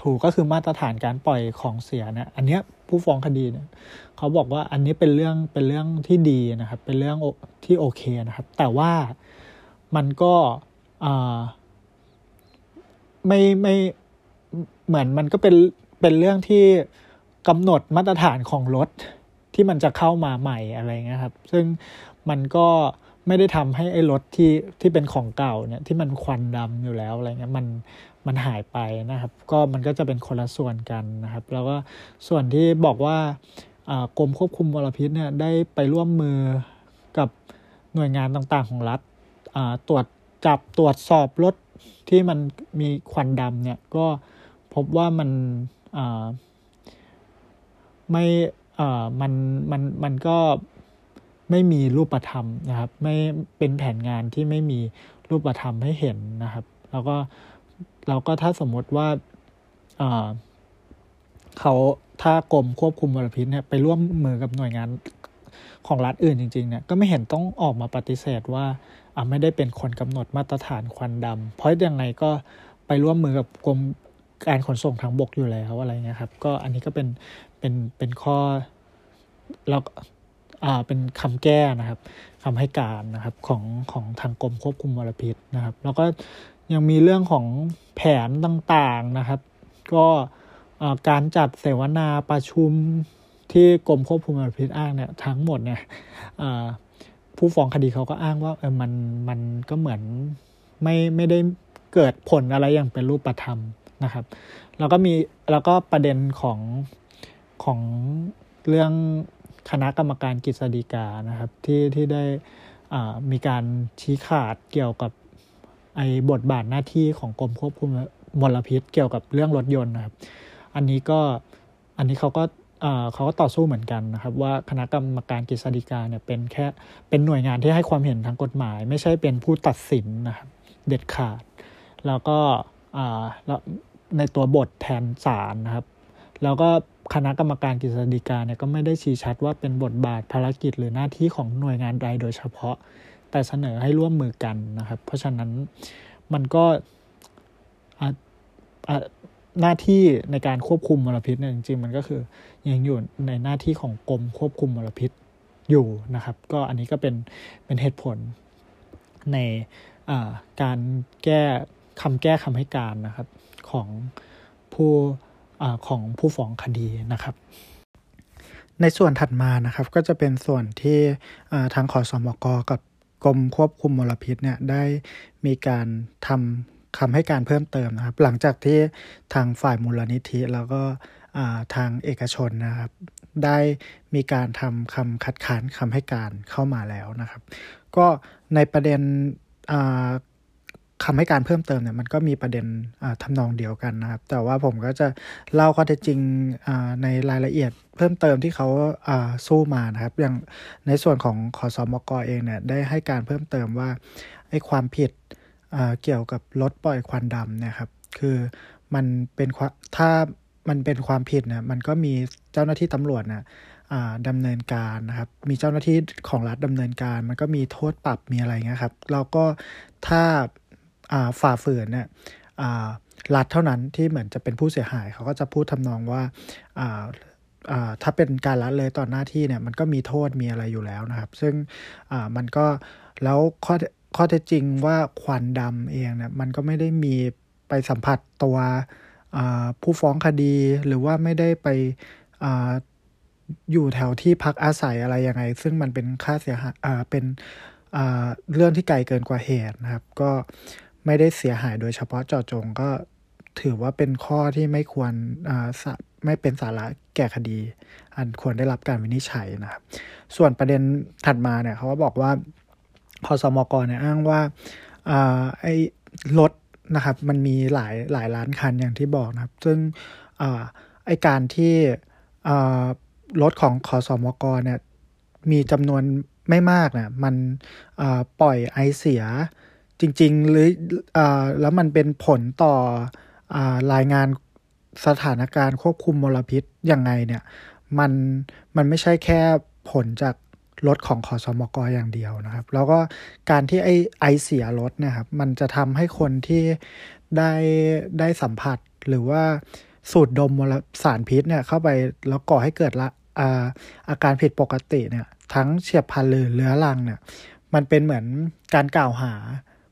ทูก็คือมาตรฐานการปล่อยของเสียเนี่ยอันเนี้ยผู้ฟ้องคดีเนี่ยเขาบอกว่าอันนี้เป็นเรื่องเป็นเรื่องที่ดีนะครับ เป็นเรื่องที่โอเคนะครับ แต่ว่ามันก็ไม่ไม่เหมือนมันก็เป็นเป็นเรื่องที่กำหนดมาตรฐานของรถที่มันจะเข้ามาใหม่อะไรเงี้ยครับ ซึ่งมันก็ไม่ได้ทำให้ไอ้รถที่ที่เป็นของเก่าเนี่ยที่มันควันดำอยู่แล้วอะไรเงี้ยมัน มันหายไปนะครับ ก็มันก็จะเป็นคนละส่วนกันนะครับ แล้วก็ส่วนที่บอกว่ากรมควบคุมมลพิษเนี่ยได้ไปร่วมมือกับหน่วยงานต่างๆของรัฐตรวจจับตรวจสอบรถที่มันมีควันดำเนี่ยก็พบว่ามันไม่มันมันมันก็ไม่มีรูปธรรมนะครับ ไม่เป็นแผนงานที่ไม่มีรูปธรรมให้เห็นนะครับ แล้วก็ เราก็ถ้าสมมติว่าเขาถ้ากรมควบคุมมลพิษเนี่ยไปร่วมมือกับหน่วยงานของรัฐอื่นจริงๆเนี่ยก็ไม่เห็นต้องออกมาปฏิเสธว่าอ่าไม่ได้เป็นคนกำหนดมาตรฐานควันดำเพราะยังไงก็ไปร่วมมือกับกรมการขนส่งทางบกอยู่แล้วอะไรเงี้ยครับ ก็อันนี้ก็เป็นเป็นเป็นข้อแล้วอ่าเป็นคำแก้นะครับคำให้การนะครับของของทางกรมควบคุมมลพิษนะครับ แล้วก็ ยังมีเรื่องของแผนต่างๆนะครับ ก็การจัดเสวนาประชุมที่กรมควบคุมมลพิษอ้างเนี่ยทั้งหมดเนี่ยผู้ฟ้องคดีเขาก็อ้างว่าเออมันมันก็เหมือนไม่ไม่ได้เกิดผลอะไรอย่างเป็นรูปธรรมนะครับ แล้วก็มีแล้วก็ประเด็นของของเรื่องคณะกรรมการกฤษฎีกานะครับที่ที่ได้มีการชี้ขาดเกี่ยวกับ ไอ้บทบาทหน้าที่ของกรมควบคุมมลพิษเกี่ยวกับเรื่องรถยนต์นะครับ อันนี้ก็อันนี้เขาก็เขาก็ต่อสู้เหมือนกันนะครับ ว่าคณะกรรมการกฤษฎีกาเนี่ยเป็นแค่เป็นหน่วยงานที่ให้ความเห็นทางกฎหมาย ไม่ใช่เป็นผู้ตัดสินนะครับเด็ดขาด แล้วก็แล้วในตัวบทแทนศาลนะครับ แล้วก็คณะกรรมการกฤษฎีกาเนี่ยก็ไม่ได้ชี้ชัดว่าเป็นบทบาทภารกิจหรือหน้าที่ของหน่วยงานใดโดยเฉพาะ แต่เสนอให้ร่วมมือกันนะครับ เพราะฉะนั้นมันก็หน้าที่ในการควบคุมมลพิษเนี่ยจริงๆ มันก็คือยังอยู่ในหน้าที่ของกรมควบคุมมลพิษอยู่นะครับ ก็อันนี้ก็เป็นเป็นเหตุผลในการแก้คำแก้คำให้การนะครับของผู้อของผู้ฟ้องคดีนะครับ ในส่วนถัดมานะครับก็จะเป็นส่วนที่ทางขอสอมกกับ กรมควบคุมมลพิษเนี่ยได้มีการทำคำให้การเพิ่มเติมนะครับ หลังจากที่ทางฝ่ายมูลนิธิแล้วก็ทางเอกชนนะครับ ได้มีการทำคำคัดค้านคำให้การเข้ามาแล้วนะครับ ก็ในประเด็นคำให้การเพิ่มเติมเนี่ยมันก็มีประเด็นทำนองเดียวกันนะครับ แต่ว่าผมก็จะเล่าข้อเท็จจริงในรายละเอียด เพิ่มเติมที่เขาสู้มานะครับ อย่างในส่วนของขอสอมกเองเนี่ยได้ให้การเพิ่มเติมว่าไอ้ความผิดเกี่ยวกับรถปล่อยควันดำนี่ยครับ คือมันเป็นถ้ามันเป็นความผิดเนี่ยมันก็มีเจ้าหน้าที่ตำรวจนะดำเนินการนะครับ มีเจ้าหน้าที่ของรัฐดำเนินการ มันก็มีโทษปรับมีอะไรเงี้ยครับแล้วก็ถ้าฝ่าฝืนเนี่ยรัฐเท่านั้นที่เหมือนจะเป็นผู้เสียหาย เขาก็จะพูดทำนองว่า ถ้าเป็นการละเลยต่อหน้าที่เนี่ยมันก็มีโทษมีอะไรอยู่แล้วนะครับ ซึ่งมันก็แล้วข้อข้อเท็จจริงว่าควันดำเองเนี่ยมันก็ไม่ได้มีไปสัมผัสตัวผู้ฟ้องคดีหรือว่าไม่ได้ไปออยู่แถวที่พักอาศัยอะไรยังไง ซึ่งมันเป็นค่าเสียหายเป็นเรื่องที่ไกลเกินกว่าเหตุนะครับ ก็ไม่ได้เสียหายโดยเฉพาะเจาะจงก็ ถือว่าเป็นข้อที่ไม่ควรไม่เป็นสาระแก่คดี อันควรได้รับการวินิจฉัยนะครับ ส่วนประเด็นถัดมาเนี่ยเขาก็บอกว่าพอสมกเนี่ยอ้างว่าไอ้รถนะครับมันมีหลายหลายล้านคันอย่างที่บอกนะครับ ซึ่งไอการที่รถของขอสมกเนี่ยมีจำนวนไม่มากนะมันปล่อยไอเสียจริง ๆ หรืออแล้วมันเป็นผลต่อ รายงานสถานการณ์ควบคุมมลพิษยังไงเนี่ย มันมันไม่ใช่แค่ผลจากรถของขอสมกอย่างเดียวนะครับ แล้วก็การที่ไอไอเสียรถนี่ยครับ มันจะทำให้คนที่ได้ได้สัมผัสหรือว่าสูดดมมลสารพิษเนี่ยเข้าไปแล้วก่อให้เกิดละอาอาการผิดปกติเนี่ยทั้งเฉียบพลันหรือเรื้อรังเนี่ย มันเป็นเหมือนการกล่าวหา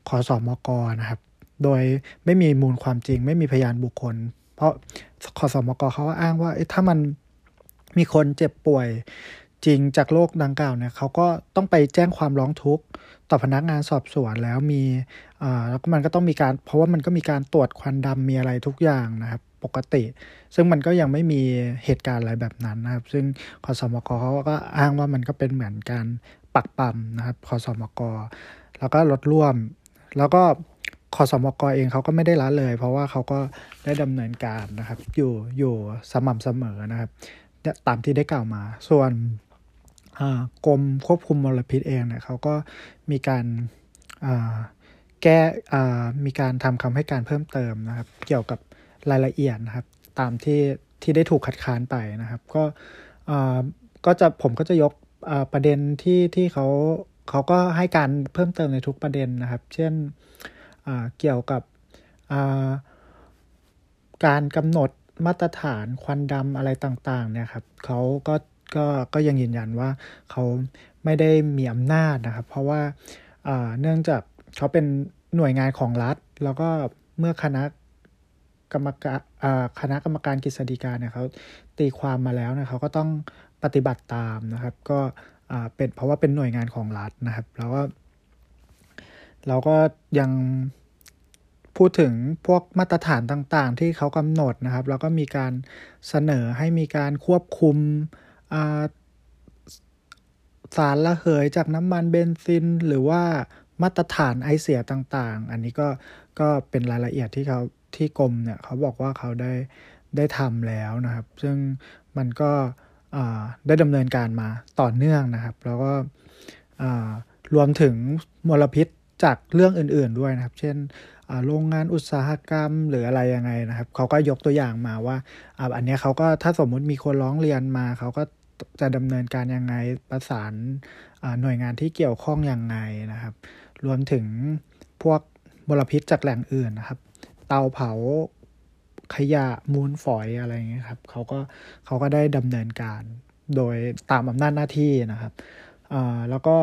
ขอสอมกนะครับ โดยไม่มีมูลความจริง ไม่มีพยานบุคคล เพราะขอสมกเขาอ้างว่าถ้ามันมีคนเจ็บป่วยจริงจากโรคดังกล่าวเนี่ยเขาก็ต้องไปแจ้งความร้องทุกข์ต่อพนักงานสอบสวนแล้วมีแล้วมันก็ต้องมีการ เพราะว่ามันก็มีการตรวจควันดำมีอะไรทุกอย่างนะครับ ปกติ ซึ่งมันก็ยังไม่มีเหตุการณ์อะไรแบบนั้นนะครับ ซึ่งคอสมกเขาก็อ้างว่ามันก็เป็นเหมือนการปักปั๊มนะครับคอสมกแล้วก็ลดร่วม แล้วก็ คอสมกเองเขาก็ไม่ได้ละเลย เพราะว่าเขาก็ได้ดำเนินการนะครับ อยู่อยู่สม่ำเสมอนะครับ ตามที่ได้กล่าวมา ส่วนกรมควบคุมมลพิษเองเนี่ยเขาก็มีการแก้มีการทำคำให้การเพิ่มเติมนะครับ เกี่ยวกับรายละเอียดนะครับ ตามที่ที่ได้ถูกคัดค้านไปนะครับ ก็ก็จะผมก็จะยกประเด็นที่ที่เขาเขาก็ให้การเพิ่มเติมในทุกประเด็นนะครับ เช่น เกี่ยวกับการกำหนดมาตรฐานควันดำอะไรต่างๆเนี่ยครับเขาก็ก็ก็ยังยืนยันว่าเขาไม่ได้มีอำนาจนะครับ เพราะว่าเนื่องจากเขาเป็นหน่วยงานของรัฐ แล้วก็เมื่อคณะกรรมการคณะกรรมการกฤษฎีกาเนี่ยเขาตีความมาแล้วนี่ยเขาก็ต้องปฏิบัติตามนะครับ ก็เป็นเพราะว่าเป็นหน่วยงานของรัฐนะครับ แล้วก็ เราก็ยังพูดถึงพวกมาตรฐานต่างๆ ที่เขากำหนดนะครับ แล้วก็มีการเสนอให้มีการควบคุมสารละเหยจากน้ำมันเบนซิน หรือว่ามาตรฐานไอเสียต่างๆ อันนี้ก็ก็เป็นรายละเอียดที่เขาที่กรมเนี่ยเขาบอกว่าเขาได้ได้ทำแล้วนะครับ ซึ่งมันก็ได้ดำเนินการมาต่อเนื่องนะครับ แล้วก็รวมถึงมลพิษ จากเรื่องอื่นๆด้วยนะครับ เช่นโรงงานอุตสาหกรรมหรืออะไรยังไงนะครับเขาก็ยกตัวอย่างมาว่าอันนี้เขาก็ถ้าสมมุติมีคนร้องเรียนมาเขาก็จะดำเนินการยังไงประสานหน่วยงานที่เกี่ยวข้องยังไงนะครับ รวมถึงพวกมลพิษจากแหล่งอื่นนะครับ เตาเผาขยะมูลฝอยอะไรเงี้ยครับเขาก็เขาก็ได้ดำเนินการโดยตามอำนาจหน้าที่นะครับแล้วก็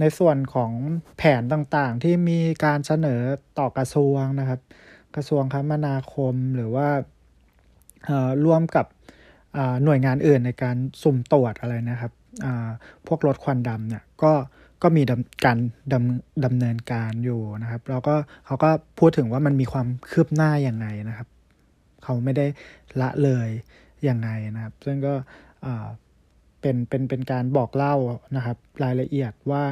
ในส่วนของแผนต่างๆ ที่มีการเสนอต่อกระทรวงนะครับ กระทรวงคมนาคมหรือว่าร่วมกับหน่วยงานอื่นในการสุ่มตรวจอะไรนะครับพวกรถควันดำเนี่ยก็ก็มีการดำดำเนินการอยู่นะครับแล้วก็เขาก็พูดถึงว่ามันมีความคืบหน้าอย่างไงนะครับ เขาไม่ได้ละเลยอย่างไงนะครับ ซึ่งก็ เป็นเป็นเป็นการบอกเล่านะครับ รายละเอียดว่า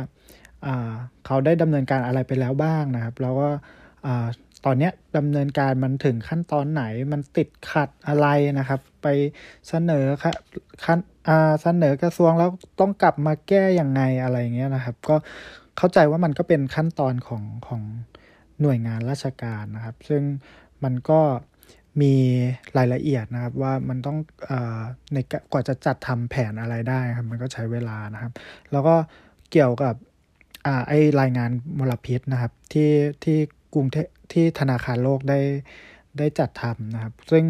เขาได้ดำเนินการอะไรไปแล้วบ้างนะครับ แล้วก็ตอนนี้ดำเนินการมันถึงขั้นตอนไหนมันติดขัดอะไรนะครับ ไปเสนอขั้นเสนอกระทรวงแล้วต้องกลับมาแก้อย่างไงอะไรเงี้ยนะครับ ก็เข้าใจว่ามันก็เป็นขั้นตอนของของหน่วยงานราชการนะครับ ซึ่งมันก็ มีรายละเอียดนะครับว่ามันต้องอในกว่าจะจัดทำแผนอะไรได้ครับมันก็ใช้เวลานะครับ แล้วก็เกี่ยวกับอ่าไอรายงานมลพิษนะครับ ที่ที่กรุงเทที่ธนาคารโลกได้ได้จัดทำนะครับ ซึ่ง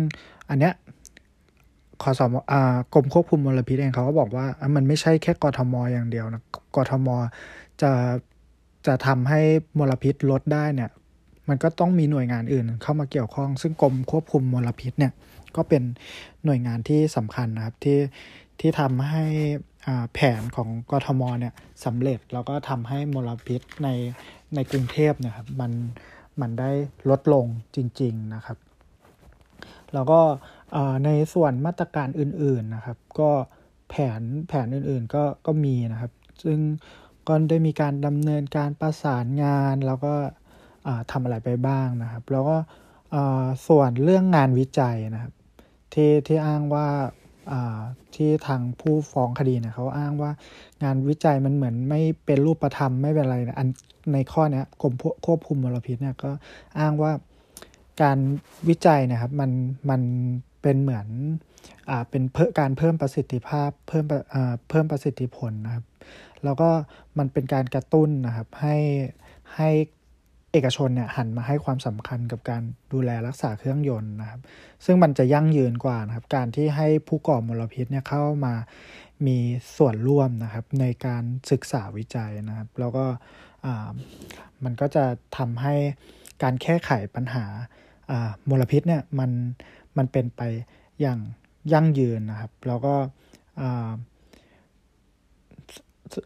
อันเนี้ยขอสมกรมควบคุมมลพิษเองเขาก็บอกว่า มันไม่ใช่แค่กทมอย่างเดียวนะกทมจะจะทำให้มลพิษลดได้เนี่ย มันก็ต้องมีหน่วยงานอื่นเข้ามาเกี่ยวข้อง ซึ่งกรมควบคุมมลพิษเนี่ยก็เป็นหน่วยงานที่สำคัญนะครับที่ที่ทำให้แผนของกทมเนี่ยสำเร็จแล้วก็ทำให้มลพิษในในกรุงเทพเนะครับมันมันได้ลดลงจริง ๆนะครับ แล้วก็ในส่วนมาตรการอื่นๆนะครับ ก็แผนแผนอื่นๆก็ก็มีนะครับ ซึ่งก็ได้มีการดำเนินการประสานงานแล้วก็ ทำอะไรไปบ้างนะครับ แล้วก็ส่วนเรื่องงานวิจัยนะครับ ที่ที่อ้างว่าที่ทางผู้ฟ้องคดีเนี่ยเขาอ้างว่างานวิจัยมันเหมือนไม่เป็นรูปธรรมไม่เป็นไรนะอันในข้อนี้กรมควบคุมมลพิษเนี่ยก็อ้างว่าการวิจัยนะครับมันมันเป็นเหมือนอ่าเป็นเพิ่มการเพิ่มประสิทธิภาพเพิ่มอ่าเพิ่มประสิทธิผลนะครับ แล้วก็มันเป็นการกระตุ้นนะครับให้ให้ เอกชนเนี่ยหันมาให้ความสำคัญกับการดูแลรักษาเครื่องยนต์นะครับ ซึ่งมันจะยั่งยืนกว่านะครับ การที่ให้ผู้ก่อมลพิษเนี่ยเข้ามามีส่วนร่วมนะครับ ในการศึกษาวิจัยนะครับ แล้วก็มันก็จะทำให้การแก้ไขปัญหามลพิษเนี่ยมันมันเป็นไปอย่างยั่งยืนนะครับ แล้วก็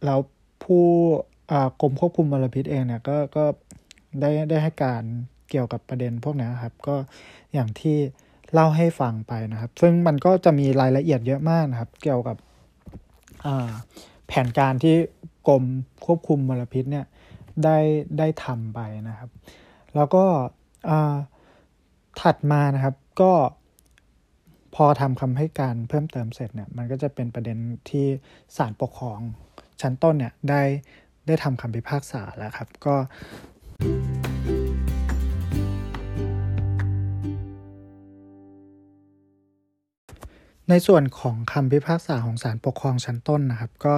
แล้วผู้กรมควบคุมมลพิษเองเนี่ยก็ก็ ได้ได้ให้การเกี่ยวกับประเด็นพวกนี้ครับ ก็อย่างที่เล่าให้ฟังไปนะครับ ซึ่งมันก็จะมีรายละเอียดเยอะมากนะครับ เกี่ยวกับแผนการที่กรมควบคุมมลพิษเนี่ยได้ได้ทำไปนะครับ แล้วก็ถัดมานะครับก็พอทำคำให้การเพิ่มเติมเสร็จเนี่ยมันก็จะเป็นประเด็นที่ศาลปกครองชั้นต้นเนี่ยได้ได้ทำคำพิพากษาแล้วครับ ก็ ในส่วนของคำพิพากษาของศาลปกครองชั้นต้นนะครับ ก็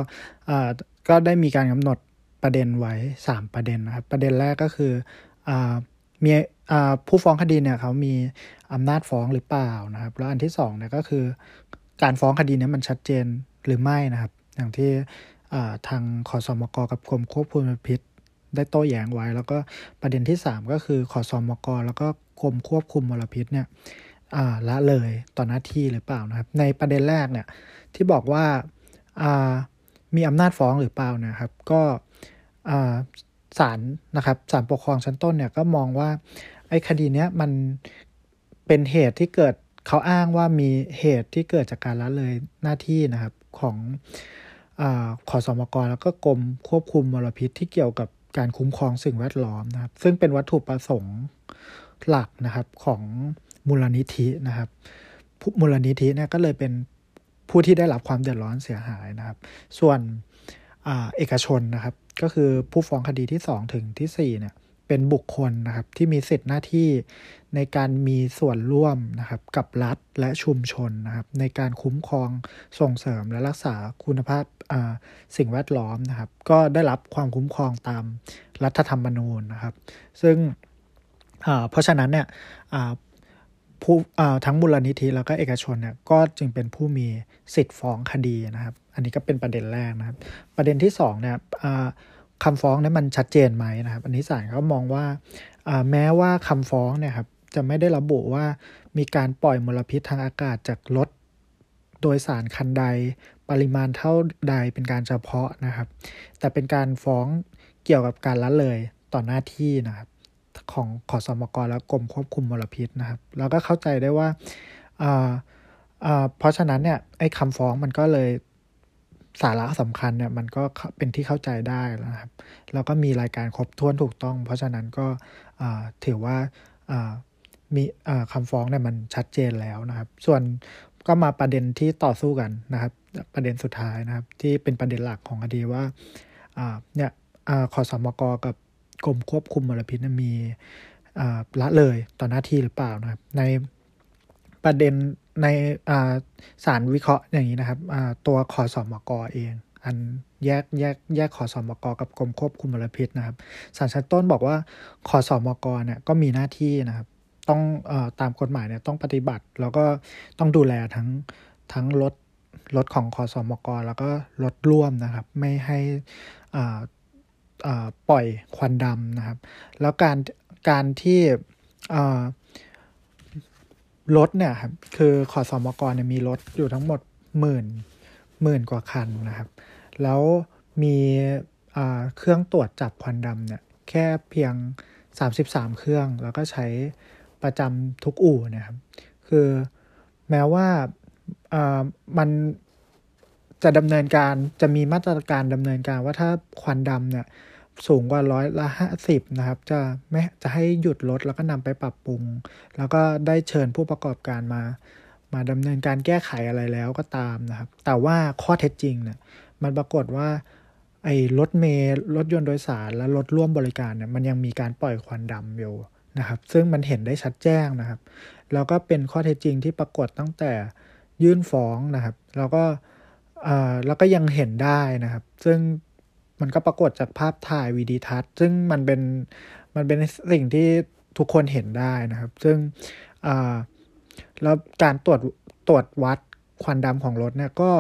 ก็ได้มีการกำหนดประเด็นไว้ 3 ประเด็นนะครับ ประเด็นแรกก็คืออมีผู้ฟ้องคดีเนี่ยเขามีอำนาจฟ้องหรือเปล่านะครับ แล้วอันที่2เนี่ยก็คือการฟ้องคดีนี้มันชัดเจนหรือไม่นะครับ อย่างที่ทางขอสมกกับกรมควบคุมมลพิษ ได้โต้แย้งไว้ แล้วก็ประเด็นที่ 3 ก็คือขอสมกแล้วก็กรมควบคุมมลพิษเนี่ยละเลยต่อหน้าที่หรือเปล่านะครับ ในประเด็นแรกเนี่ยที่บอกว่ามีอำนาจฟ้องหรือเปล่านะครับ ก็ศาลนะครับศาลปกครองชั้นต้นเนี่ยก็มองว่าไอ้คดีเนี้ยมันเป็นเหตุที่เกิดเขาอ้างว่ามีเหตุที่เกิดจากการละเลยหน้าที่นะครับของอขอสมกแล้วก็กรมควบคุมมลพิษที่เกี่ยวกับ การคุ้มครองสิ่งแวดล้อมนะครับ ซึ่งเป็นวัตถุประสงค์หลักนะครับของมูลนิธินะครับมูลนิธิเนี่ยก็เลยเป็นผู้ที่ได้รับความเดือดร้อนเสียหายนะครับ ส่วนเอกชนนะครับ ก็คือผู้ฟ้องคดีที่ 2 ถึงที่4เนี่ย เป็นบุคคลนะครับ ที่มีสิทธิหน้าที่ในการมีส่วนร่วมนะครับ กับรัฐและชุมชนนะครับ ในการคุ้มครองส่งเสริมและรักษาคุณภาพสิ่งแวดล้อมนะครับ ก็ได้รับความคุ้มครองตามรัฐธรรมนูญนะครับ ซึ่งเพราะฉะนั้นเนี่ยผู้ทั้งมูลนิธิแล้วก็เอกชนเนี่ยก็จึงเป็นผู้มีสิทธิ์ฟ้องคดีนะครับ อันนี้ก็เป็นประเด็นแรกนะครับ ประเด็นที่2เนี่ย คำฟ้องนั้นมันชัดเจนไหมนะครับ อันนี้ศาลเขามองว่าแม้ว่าคำฟ้องเนี่ยครับจะไม่ได้ระบุว่ามีการปล่อยมลพิษทางอากาศจากรถโดยสารคันใดปริมาณเท่าใดเป็นการเฉพาะนะครับ แต่เป็นการฟ้องเกี่ยวกับการละเลยต่อหน้าที่นะครับ ของขอสมกและกรมควบคุมมลพิษนะครับ แล้วก็เข้าใจได้ว่าเพราะฉะนั้นเนี่ยไอ้คำฟ้องมันก็เลย สาระสำคัญเนี่ยมันก็เป็นที่เข้าใจได้นะครับ แล้วก็มีรายการครบถ้วนถูกต้อง เพราะฉะนั้นก็ถือว่ามีคำฟ้องเนี่ยมันชัดเจนแล้วนะครับ ส่วนก็มาประเด็นที่ต่อสู้กันนะครับ ประเด็นสุดท้ายนะครับ ที่เป็นประเด็นหลักของคดีว่าเนี่ยขอสมกกับกรมควบคุมมลพิษมีละเลยต่อหน้าที่หรือเปล่านะครับ ในประเด็น ในสารวิเคราะห์อย่างนี้นะครับตัวขอสอมกอเอง อันแยกแยกแยกขอสอมกกับกรมควบคุมมลพิษนะครับสารชั้นต้นบอกว่าขอสอมกเนี่ยก็มีหน้าที่นะครับ ต้องอตามกฎหมายเนี่ยต้องปฏิบัติ แล้วก็ต้องดูแลทั้งทั้งรถรถของคอสอมกแล้วก็รถร่วมนะครับ ไม่ให้ปล่อยควันดำนะครับ แล้วการการที่ รถเนี่ยครับคือขอสอมกรเนี่ยมีรถอยู่ทั้งหมดหมื่นหมื่นกว่าคันนะครับ แล้วมีเครื่องตรวจจับควันดำเนี่ยแค่เพียง 33 เครื่อง แล้วก็ใช้ประจำทุกอู่นะครับ คือแม้ว่ามันจะดำเนินการจะมีมาตรการดำเนินการว่าถ้าควันดำเนี่ย สูงกว่าร้อยละห้าสิบนะครับ จะไม่จะให้หยุดรถแล้วก็นำไปปรับปรุง แล้วก็ได้เชิญผู้ประกอบการมา มาดำเนินการแก้ไขอะไรแล้วก็ตามนะครับ แต่ว่าข้อเท็จจริงเนี่ยมันปรากฏว่าไอ้รถเมล์รถยนต์โดยสารและรถร่วมบริการเนี่ยมันยังมีการปล่อยควันดำอยู่นะครับ ซึ่งมันเห็นได้ชัดแจ้งนะครับ แล้วก็เป็นข้อเท็จจริงที่ปรากฏตั้งแต่ยื่นฟ้องนะครับ แล้วก็แล้วก็ยังเห็นได้นะครับ ซึ่ง มันก็ปรากฏจากภาพถ่ายวีดีทัศน์ ซึ่งมันเป็นมันเป็นสิ่งที่ทุกคนเห็นได้นะครับ ซึ่งแล้วการตรวจตรวจวัดควันดำของรถเนี่ยก็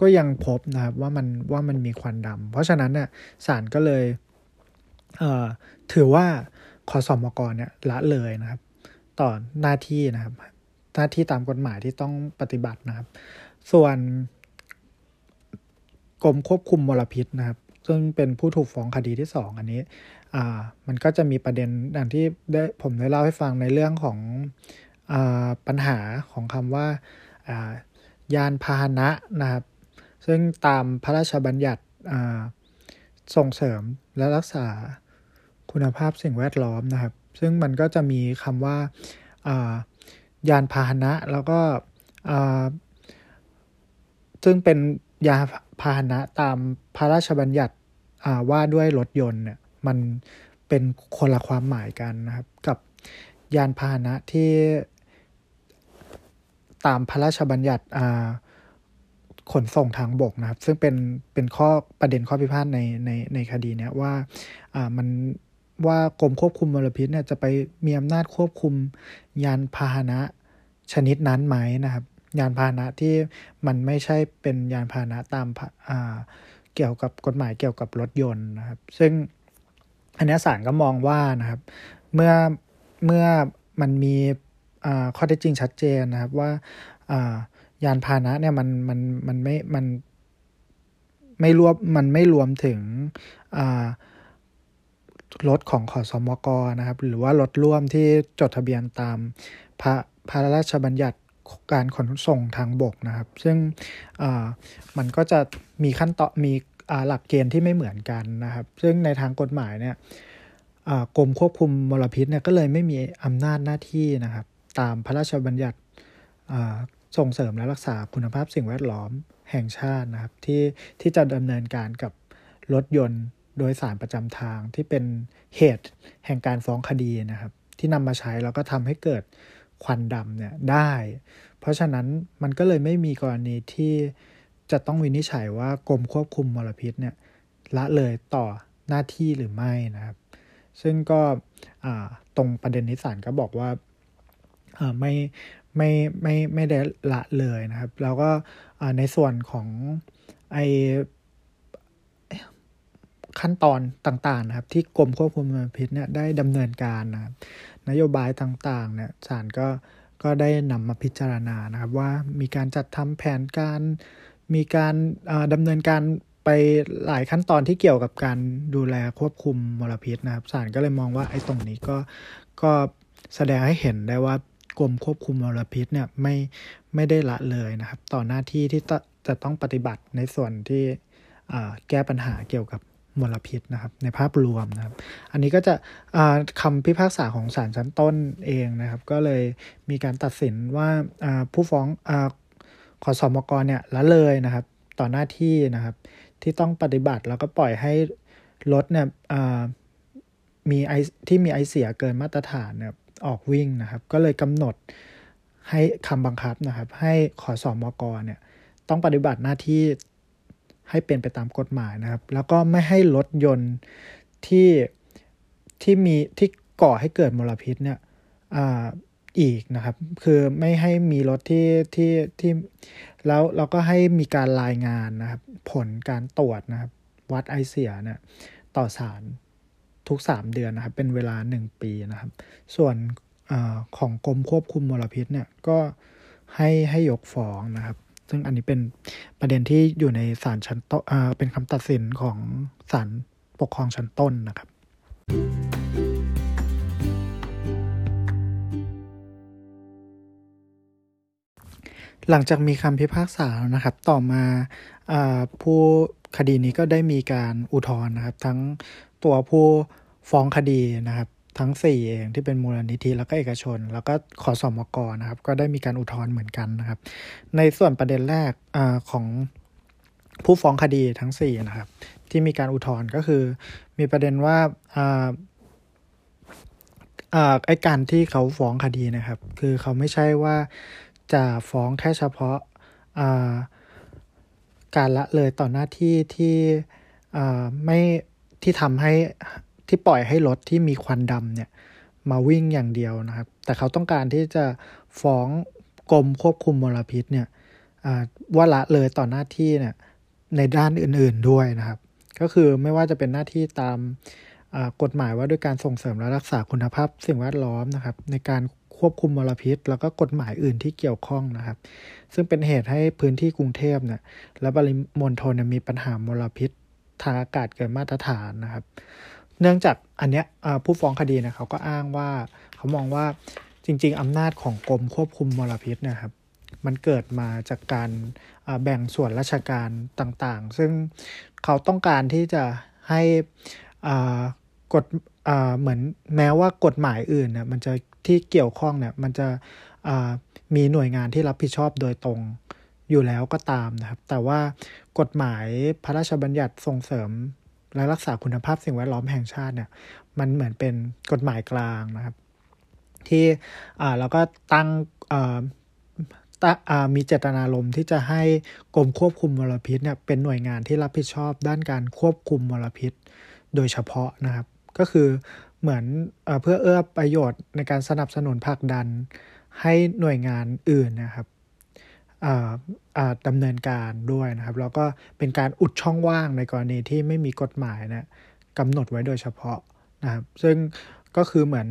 ก็ยังพบนะครับว่ามันว่ามันมีควันดำเพราะฉะนั้นเนี่ยศาลก็เลยเถือว่าคอสอมกรเนี่ยละเลยนะครับ ต่อหน้าที่นะครับหน้าที่ตามกฎหมายที่ต้องปฏิบัตินะครับ ส่วนกรมควบคุมมลพิษนะครับ ซึ่งเป็นผู้ถูกฟ้องคดีที่สองอันนี้อ่ามันก็จะมีประเด็นอย่างที่ได้ผมได้เล่าให้ฟังในเรื่องของอ่าปัญหาของคำว่าอ่ายานพาหนะนะครับ ซึ่งตามพระราชบัญญัติอ่าส่งเสริมและรักษาคุณภาพสิ่งแวดล้อมนะครับ ซึ่งมันก็จะมีคำว่าอ่ายานพาหนะแล้วก็อ่าซึ่งเป็นยาพาหนะตาม พระราชบัญญัติว่าด้วยรถยนต์เนี่ยมันเป็นคนละความหมายกันนะครับ กับยานพาหนะที่ตามพระราชบัญญัติขนส่งทางบกนะครับ ซึ่งเป็นเป็นข้อประเด็นข้อพิพาทในในในคดีเนี้ยว่ามันว่ากรมควบคุมมลพิษเนี่ยจะไปมีอำนาจควบคุมยานพาหนะชนิดนั้นไหมนะครับ ยานพาหนะที่มันไม่ใช่เป็นยานพาหนะตาม เกี่ยวกับกฎหมายเกี่ยวกับรถยนต์นะครับ ซึ่งอันนี้ศาลก็มองว่านะครับ เมื่อเมื่อมันมีข้อเท็จจริงชัดเจนนะครับว่ายานพาหนะเนี่ยมันมันมันไม่มันไม่รวมมันไม่รวมถึงรถของขอสมกนะครับ หรือว่ารถร่วมที่จดทะเบียนตามพระพระราชบัญญัติ การขนส่งทางบกนะครับ ซึ่งมันก็จะมีขั้นตอนมีหลักเกณฑ์ที่ไม่เหมือนกันนะครับ ซึ่งในทางกฎหมายเนี่ยกรมควบคุมมลพิษเนี่ยก็เลยไม่มีอำนาจหน้าที่นะครับ ตามพระราชบัญญัติส่งเสริมและรักษาคุณภาพสิ่งแวดล้อมแห่งชาตินะครับ ที่ที่จะดำเนินการกับรถยนต์โดยสารประจำทางที่เป็นเหตุแห่งการฟ้องคดีนะครับ ที่นำมาใช้แล้วก็ทำให้เกิด ควันดำเนี่ยได้ เพราะฉะนั้นมันก็เลยไม่มีกรณีที่จะต้องวินิจฉัยว่ากรมควบคุมมลพิษเนี่ยละเลยต่อหน้าที่หรือไม่นะครับ ซึ่งก็ตรงประเด็นนิสานก็บอกว่าไม่ไม่ไม่ไม่ได้ละเลยนะครับ แล้วก็ในส่วนของไอ ขั้นตอนต่างๆนะครับที่กรมควบคุมมลพิษเนี่ยได้ดำเนินการนะครับนโยบายต่างๆเนี่ยศาลก็ก็ได้นำมาพิจารณานะครับ ว่ามีการจัดทำแผนการมีการดำเนินการไปหลายขั้นตอนที่เกี่ยวกับการดูแลควบคุมมลพิษนะครับศาลก็เลยมองว่าไอ้ตรงนี้ก็ก็แสดงให้เห็นได้ว่ากรมควบคุมมลพิษเนี่ยไม่ไม่ได้ละเลยนะครับ ต่อหน้าที่ที่จะต้องปฏิบัติในส่วนที่แก้ปัญหาเกี่ยวกับ มลพิษนะครับ ในภาพรวมนะครับ อันนี้ก็จะคำพิพากษาของศาลชั้นต้นเองนะครับ ก็เลยมีการตัดสินว่าผู้ฟ้องอขอสอมกรเนี่ยละเลยนะครับ ต่อหน้าที่นะครับ ที่ต้องปฏิบัติแล้วก็ปล่อยให้รถเนี่ยมีไอที่มีไอเสียเกินมาตรฐานเนี่ยออกวิ่งนะครับ ก็เลยกำหนดให้คำบังคับนะครับ ให้ขอสอมกรเนี่ยต้องปฏิบัติหน้าที่ ให้เป็นไปตามกฎหมายนะครับ แล้วก็ไม่ให้รถยนต์ที่ที่มีที่ก่อให้เกิดมลพิษเนี่ยออีกนะครับ คือไม่ให้มีรถที่ที่ที่แล้วเราก็ให้มีการรายงานนะครับ ผลการตรวจนะครับ วัดไอเสียเนี่ยต่อสารทุก 3 เดือนนะครับ เป็นเวลา 1 ปีนะครับ ส่วนอของกรมควบคุมมลพิษเนี่ยก็ให้ให้ยกฟ้องนะครับ ซึ่งอันนี้เป็นประเด็นที่อยู่ในศาลชั้นต้นเป็นคำตัดสินของศาลปกครองชั้นต้นนะครับ หลังจากมีคำพิพากษานะครับ ต่อมาผู้คดีนี้ก็ได้มีการอุทธรณ์นะครับ ทั้งตัวผู้ฟ้องคดีนะครับ ทั้ง 4 เองที่เป็นมูลนิธิแล้วก็เอกชน แล้วก็ขอสอมกนะครับ ก็ได้มีการอุทธรณ์เหมือนกันนะครับ ในส่วนประเด็นแรกอของผู้ฟ้องคดีทั้ง 4 นะครับ ที่มีการอุทธรณ์ก็คือ มีประเด็นว่าไอ้การที่เขาฟ้องคดีนะครับ คือเขาไม่ใช่ว่าจะฟ้องแค่เฉพาะการละเลยต่อหน้าที่ที่ไม่ที่ทำให้ ที่ปล่อยให้รถที่มีควันดำเนี่ยมาวิ่งอย่างเดียวนะครับ แต่เขาต้องการที่จะฟ้องกรมควบคุมมลพิษเนี่ยว่าละเลยต่อหน้าที่เนี่ยในด้านอื่นๆด้วยนะครับ ก็คือไม่ว่าจะเป็นหน้าที่ตามกฎหมายว่าด้วยการส่งเสริมและรักษาคุณภาพ สิ่งแวดล้อมนะครับ ในการควบคุมมลพิษ แล้วก็กฎหมายอื่นที่เกี่ยวข้องนะครับ ซึ่งเป็นเหตุให้พื้นที่กรุงเทพเนี่ยและปริมณฑลมีปัญหามลพิษทางอากาศเกินมาตรฐานนะครับ เนื่องจากอันเนี้ยผู้ฟ้องคดีนะเขาก็อ้างว่าเขามองว่าจริง ๆ อำนาจของกรมควบคุมมลพิษนะครับ มันเกิดมาจากการแบ่งส่วนราชการต่างๆ ซึ่งเขาต้องการที่จะให้กฎเหมือนแม้ว่ากฎหมายอื่นเนี่ยมันจะที่เกี่ยวข้องเนี่ยมันจะมีหน่วยงานที่รับผิดชอบโดยตรงอยู่แล้วก็ตามนะครับ แต่ว่ากฎหมายพระราชบัญญัติส่งเสริม และรักษาคุณภาพสิ่งแวดล้อมแห่งชาติเนี่ย มันเหมือนเป็นกฎหมายกลางนะครับ ที่เราก็ตั้งมีเจตนารมณ์ที่จะให้กรมควบคุมมลพิษเนี่ยเป็นหน่วยงานที่รับผิดชอบด้านการควบคุมมลพิษ โดยเฉพาะนะครับ ก็คือเหมือนเอเพื่อเอื้อประโยชน์ในการสนับสนุนผลักดันให้หน่วยงานอื่นนะครับ ดำเนินการด้วยนะครับแล้วก็เป็นการอุดช่องว่างในกรณีที่ไม่มีกฎหมายนะกำหนดไว้โดยเฉพาะนะครับซึ่งก็คือเหมือน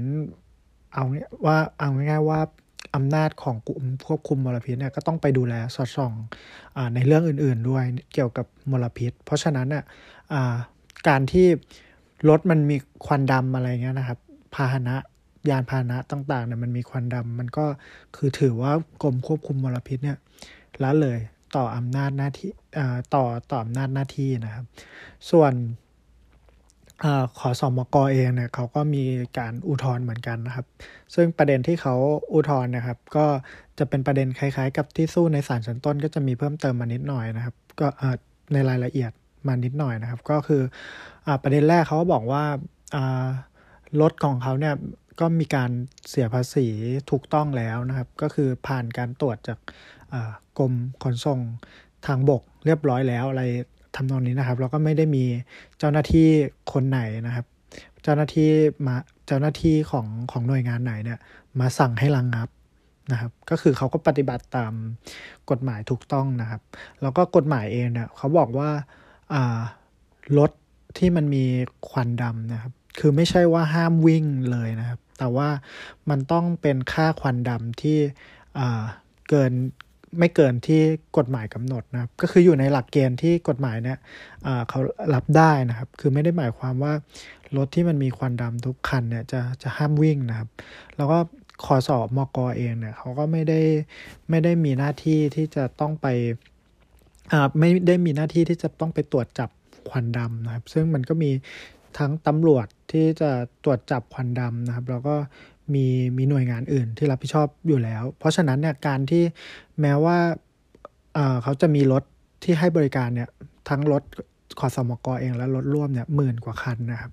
เอาว่าเอาง่ายๆว่าอำนาจของกลุ่มควบคุมมลพิษเนี่ยก็ต้องไปดูแลสอดส่องอในเรื่องอื่นๆด้วยเกี่ยวกับมลพิษ เพราะฉะนั้นเนี่ยการที่รถมันมีควันดำอะไรเงี้ยนะครับ พาหนะยานพาหนะต่างๆเนี่ยมันมีควันดำมันก็คือถือว่ากรมควบคุมมลพิษเนี่ย ละเลยต่ออำนาจหน้าที่ต่อต่ออำนาจหน้าที่นะครับ ส่วนอขอสอมกอเองเนี่ยเขาก็มีการอุทธรณ์เหมือนกันนะครับ ซึ่งประเด็นที่เขาอุทธรณ์นะครับ ก็จะเป็นประเด็นคล้ายๆ กับที่สู้ในศาลชั้นต้น ก็จะมีเพิ่มเติมมานิดหน่อยนะครับ ก็ในรายละเอียดมานิดหน่อยนะครับ ก็คืออประเด็นแรกเขาก็บอกว่ารถของเขาเนี่ยก็มีการเสียภาษีถูกต้องแล้วนะครับ ก็คือผ่านการตรวจจาก กรมขนส่งทางบกเรียบร้อยแล้วอะไรทำนองนี้นะครับแล้วก็ไม่ได้มีเจ้าหน้าที่คนไหนนะครับ เจ้าหน้าที่มาเจ้าหน้าที่ของของหน่วยงานไหนเนี่ยมาสั่งให้ระงงับนะครับ ก็คือเขาก็ปฏิบัติตามกฎหมายถูกต้องนะครับ แล้วก็กฎหมายเองเนี่ยเขาบอกว่ารถที่มันมีควันดำนะครับ คือไม่ใช่ว่าห้ามวิ่งเลยนะครับ แต่ว่ามันต้องเป็นค่าควันดำที่เกิน ไม่เกินที่กฎหมายกำหนดนะครับ ก็คืออยู่ในหลักเกณฑ์ที่กฎหมายเนี่ยเขารับได้นะครับ คือไม่ได้หมายความว่ารถที่มันมีควันดำทุกคันเนี่ยจะจะห้ามวิ่งนะครับ แล้วก็ขอสอบมกอเองเนี่ยเขาก็ไม่ได้ไม่ได้มีหน้าที่ที่จะต้องไปไม่ได้มีหน้าที่ที่จะต้องไปตรวจจับควันดำนะครับ ซึ่งมันก็มีทั้งตำรวจที่จะตรวจจับควันดำนะครับ แล้วก็ มีมีหน่วยงานอื่นที่รับผิดชอบอยู่แล้ว เพราะฉะนั้นเนี่ยการที่แม้ว่าเขาจะมีรถที่ให้บริการเนี่ยทั้งรถขอสมกเองและรถร่วมเนี่ยหมื่นกว่าคันนะครับ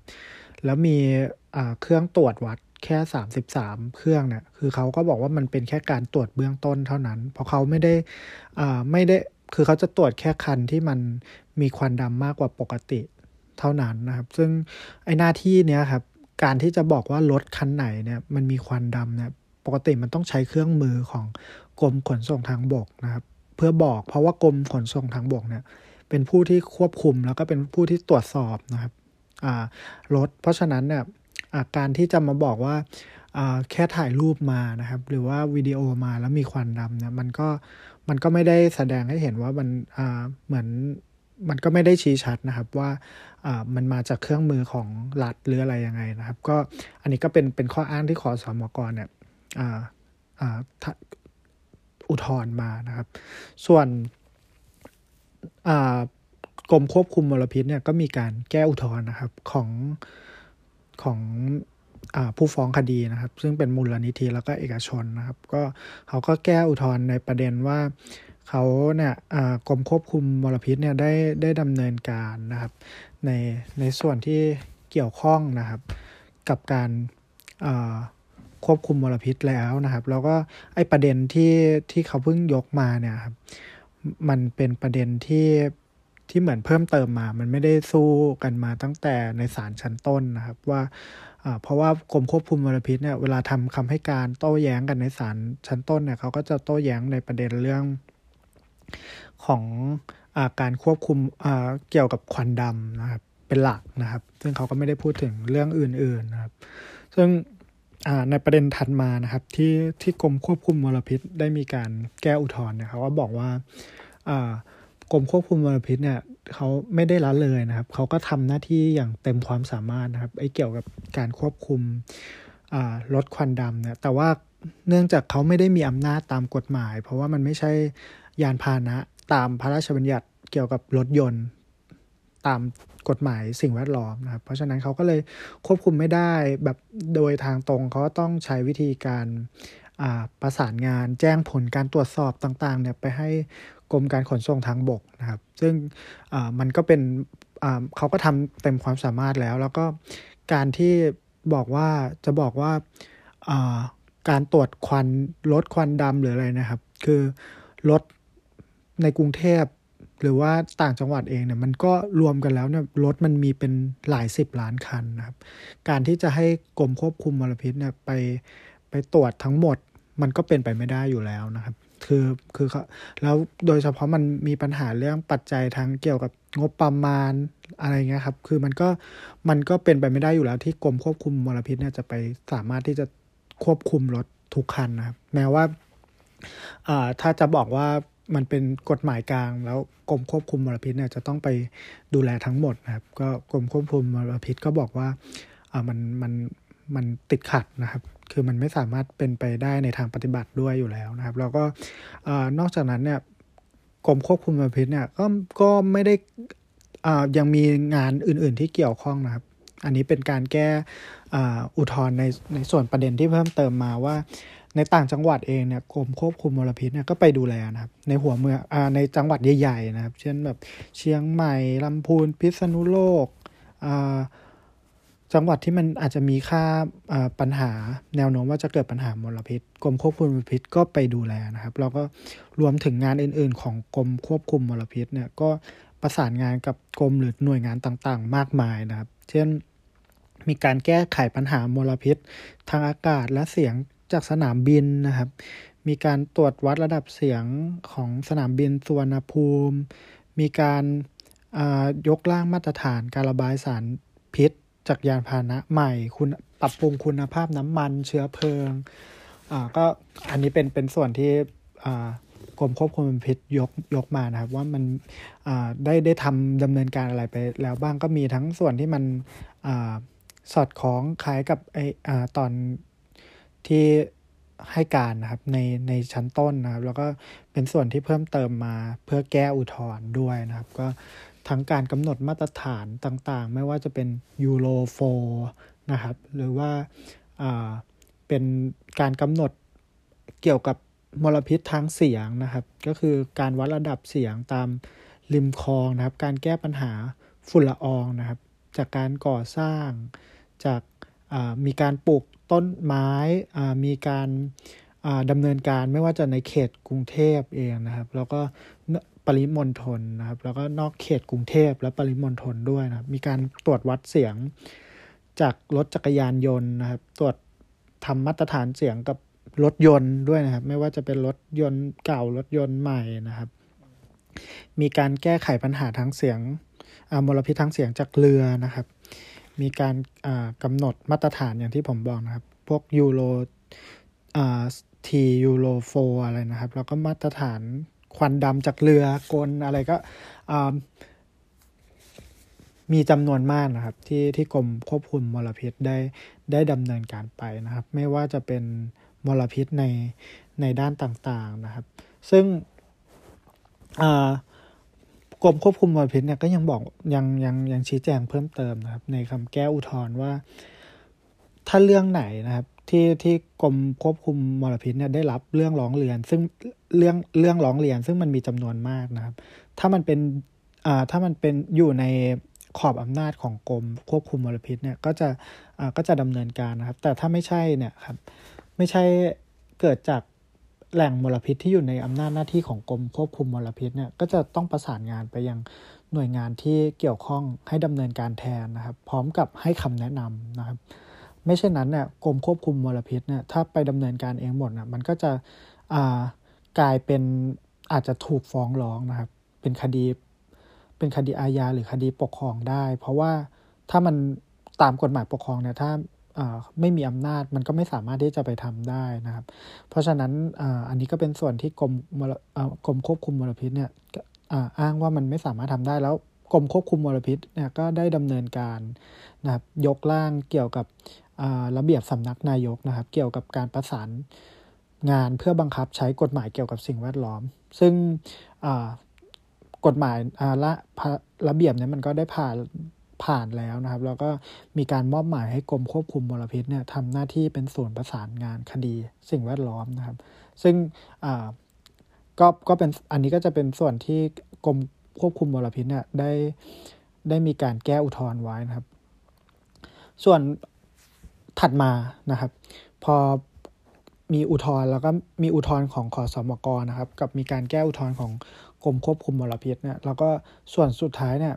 แล้วมีเครื่องตรวจวัดแค่สามสิบสามเครื่องเนี่ยคือเขาก็บอกว่ามันเป็นแค่การตรวจเบื้องต้นเท่านั้น เพราะเขาไม่ได้ไม่ได้คือเขาจะตรวจแค่คันที่มันมีควันดำมากกว่าปกติเท่านั้นนะครับ ซึ่งไอหน้าที่เนี้ยครับ การที่จะบอกว่ารถคันไหนเนี่ยมันมีควันดำเนี่ยปกติมันต้องใช้เครื่องมือของกรมขนส่งทางบกนะครับ เพื่อบอกเพราะว่ากรมขนส่งทางบกเนี่ย เป็นผู้ที่ควบคุมแล้วก็เป็นผู้ที่ตรวจสอบนะครับรถเพราะฉะนั้นเนี่ยการที่จะมาบอกว่าแค่ถ่ายรูปมานะครับ หรือว่าวิดีโอมาแล้วมีควันดำเนี่ยมันก็มันก็ไม่ได้แสดงให้เห็นว่ามันเหมือนมันก็ไม่ได้ชี้ชัดนะครับว่า มันมาจากเครื่องมือของรัฐหรืออะไรยังไงนะครับ ก็อันนี้ก็เป็นเป็นข้ออ้างที่ขอสอมกรเนี่ยอุทธรณ์มานะครับ ส่วนกรมควบคุมมลพิษเนี่ยก็มีการแก้อุทธรณ์นะครับของของอผู้ฟ้องคดีนะครับ ซึ่งเป็นมูลนิธิแล้วก็เอกชนนะครับ ก็เขาก็แก้อุทธรณ์ในประเด็นว่าเขาเนี่ยกรมควบคุมมลพิษเนี่ยได้ได้ดำเนินการนะครับ ในในส่วนที่เกี่ยวข้องนะครับ กับการควบคุมมลพิษแล้วนะครับ แล้วก็ไอประเด็นที่ที่เขาเพิ่งยกมาเนี่ยครับมันเป็นประเด็นที่ที่เหมือนเพิ่มเติมมา มันไม่ได้สู้กันมาตั้งแต่ในศาลชั้นต้นนะครับ ว่าเพราะว่ากรมควบคุมมลพิษเนี่ยเวลาทำคำให้การโต้แย้งกันในศาลชั้นต้นเนี่ยเขาก็จะโต้แย้งในประเด็นเรื่องของ การควบคุมเกี่ยวกับควันดำนะครับ เป็นหลักนะครับ ซึ่งเขาก็ไม่ได้พูดถึงเรื่องอื่นๆนะครับ ซึ่งในประเด็นถัดมานะครับ ที่ที่กรมควบคุมมลพิษได้มีการแก้อุทธรณ์นะครับว่าบอกว่ากรมควบคุมมลพิษเนี่ยเขาไม่ได้ละเลยนะครับ เขาก็ทำหน้าที่อย่างเต็มความสามารถนะครับไอ้เกี่ยวกับการควบคุมลดควันดำเนี่ยแต่ว่าเนื่องจากเขาไม่ได้มีอำนาจตามกฎหมาย เพราะว่ามันไม่ใช่ยานพาหนะ ตามพระราชบัญญัติเกี่ยวกับรถยนต์ตามกฎหมายสิ่งแวดล้อมนะครับ เพราะฉะนั้นเขาก็เลยควบคุมไม่ได้แบบโดยทางตรงเขาต้องใช้วิธีการประสานงานแจ้งผลการตรวจสอบต่างๆเนี่ยไปให้กรมการขนส่งทางบกนะครับ ซึ่งมันก็เป็นเขาก็ทำเต็มความสามารถแล้ว แล้วก็การที่บอกว่าจะบอกว่าการตรวจควันลดควันดำหรืออะไรนะครับ คือลด ในกรุงเทพหรือว่าต่างจังหวัดเองเนี่ยมันก็รวมกันแล้วเนี่ยรถมันมีเป็นหลายสิบล้านคันนะครับ การที่จะให้กรมควบคุมมลพิษเนี่ยไปไปตรวจทั้งหมดมันก็เป็นไปไม่ได้อยู่แล้วนะครับ คือคือแล้วโดยเฉพาะมันมีปัญหาเรื่องปัจจัยทางเกี่ยวกับงบประมาณอะไรเงี้ยครับ คือมันก็มันก็เป็นไปไม่ได้อยู่แล้ว ที่กรมควบคุมมลพิษเนี่ยจะไปสามารถที่จะควบคุมรถทุกคันนะครับ แม้ว่าถ้าจะบอกว่า มันเป็นกฎหมายกลาง แล้วกรมควบคุมมลพิษเนี่ยจะต้องไปดูแลทั้งหมดนะครับ ก็กรมควบคุมมลพิษก็บอกว่าอ่ามันมันมันติดขัดนะครับ คือมันไม่สามารถเป็นไปได้ในทางปฏิบัติด้วยอยู่แล้วนะครับ แล้วก็นอกจากนั้นเนี่ยกรมควบคุมมลพิษเนี่ยก็ก็ไม่ได้ยังมีงานอื่น ๆที่เกี่ยวข้องนะครับ อันนี้เป็นการแก้อุทธรณ์ในในส่วนประเด็นที่เพิ่มเติมมาว่า ในต่างจังหวัดเองเนี่ยกรมควบคุมมลพิษเนี่ยก็ไปดูแลนะครับในหัวเมืองอ่าในจังหวัดใหญ่ๆนะครับ เช่นแบบเชียงใหม่ลำพูนพิษณุโลกอ่าจังหวัดที่มันอาจจะมีค่าปัญหาแนวโน้มว่าจะเกิดปัญหามลพิษกรมควบคุมมลพิษก็ไปดูแลนะครับแล้วก็รวมถึงงานอื่น ๆ ของกรมควบคุมมลพิษเนี่ยก็ประสานงานกับกรมหรือหน่วยงานต่างๆ มากมายนะครับ เช่นมีการแก้ไขปัญหามลพิษ ทางอากาศและเสียง จากสนามบินนะครับ มีการตรวจวัดระดับเสียงของสนามบินสุวรรณภูมิ มีการยกร่างมาตรฐานการระบายสารพิษ จากยานพาหนะใหม่ คุณปรับปรุงคุณภาพน้ำมันเชื้อเพลิงอ่าก็อันนี้เป็นเป็นส่วนที่อ่ากรมควบคุมพิษยกยกมานะครับ ว่ามันได้ได้ทำดำเนินการอะไรไปแล้วบ้างก็มีทั้งส่วนที่มันอสอดคล้องคล้ายกับไออตอน ที่ให้การนะครับในในชั้นต้นนะครับ แล้วก็เป็นส่วนที่เพิ่มเติมมาเพื่อแก้อุทธรณ์ด้วยนะครับ ก็ทั้งการกำหนดมาตรฐานต่างๆ ไม่ว่าจะเป็นยูโรโฟนะครับ หรือว่าเป็นการกำหนดเกี่ยวกับมลพิษทางเสียงนะครับ ก็คือการวัดระดับเสียงตามริมคลองนะครับ การแก้ปัญหาฝุ่นละอองนะครับ จากการก่อสร้างจากมีการปลูก ต้นไม้มีการดำเนินการไม่ว่าจะในเขตกรุงเทพเองนะครับ แล้วก็ปริมณฑลนะครับ แล้วก็นอกเขตกรุงเทพและปริมณฑลด้วยนะครับ มีการตรวจวัดเสียงจากรถจักรยานยนต์นะครับ ตรวจทำมาตรฐานเสียงกับรถยนต์ด้วยนะครับ ไม่ว่าจะเป็นรถยนต์เก่ารถยนต์ใหม่นะครับ มีการแก้ไขปัญหาทางเสียงมลพิษทางเสียงจากเรือนะครับ มีการกำหนดมาตรฐานอย่างที่ผมบอกนะครับ พวกยูโรทียูโรโฟอะไรนะครับ แล้วก็มาตรฐานควันดำจากเรือกลอะไรก็มีจำนวนมากนะครับ ที่ที่กรมควบคุมมลพิษได้ได้ดำเนินการไปนะครับ ไม่ว่าจะเป็นมลพิษในในด้านต่างๆนะครับ ซึ่ง กรมควบคุมมลพิษเนี่ยก็ยังบอกยังยังยังชี้แจงเพิ่มเติมนะครับ ในคำแก้อุทธรณ์ว่า ถ้าเรื่องไหนนะครับ ที่ที่กรมควบคุมมลพิษเนี่ยได้รับเรื่องร้องเรียน ซึ่งเรื่องเรื่องร้องเรียน ซึ่งมันมีจำนวนมากนะครับ ถ้ามันเป็นอ่าถ้ามันเป็นอยู่ในขอบอำนาจของกรมควบคุมมลพิษเนี่ยก็จะอ่าก็จะดำเนินการนะครับ แต่ถ้าไม่ใช่เนี่ยครับ ไม่ใช่เกิดจาก แหล่งมลพิษที่อยู่ในอำนาจหน้าที่ของกรมควบคุมมลพิษเนี่ยก็จะต้องประสานงานไปยังหน่วยงานที่เกี่ยวข้องให้ดำเนินการแทนนะครับ พร้อมกับให้คำแนะนำนะครับ ไม่เช่นนั้นเนี่ยกรมควบคุมมลพิษเนี่ยถ้าไปดำเนินการเองหมดนะมันก็จะกลายเป็นอาจจะถูกฟ้องร้องนะครับ เป็นคดีเป็นคดีอาญาหรือคดีปกครองได้ เพราะว่าถ้ามันตามกฎหมายปกครองเนี่ยถ้า ไม่มีอำนาจมันก็ไม่สามารถที่จะไปทำได้นะครับ เพราะฉะนั้นอันนี้ก็เป็นส่วนที่กรมกรมควบคุมมลพิษเนี่ยอ้างว่ามันไม่สามารถทำได้แล้วกรมควบคุมมลพิษเนี่ยก็ได้ดำเนินการนะครับยกร่างเกี่ยวกับระเบียบสำนักนายกนะครับ เกี่ยวกับการประสานงานเพื่อบังคับใช้กฎหมายเกี่ยวกับสิ่งแวดล้อม ซึ่งกฎหมายละระเบียบเนี่ยมันก็ได้ผ่าน ผ่านแล้วนะครับ แล้วก็มีการมอบหมายให้กรมควบคุมมลพิษเนี่ยทำหน้าที่เป็นส่วนประสานงานคดีสิ่งแวดล้อมนะครับ ซึ่งก็ก็เป็นอันนี้ก็จะเป็นส่วนที่กรมควบคุมมลพิษเนี่ยได้ได้มีการแก้อุทธรณ์ไว้นะครับ ส่วนถัดมานะครับ พอมีอุทธรณ์แล้วก็มีอุทธรณ์ของขอสมกนะครับ กับมีการแก้อุทธรณ์ของกรมควบคุมมลพิษเนี่ยแล้วก็ส่วนสุดท้ายเนี่ย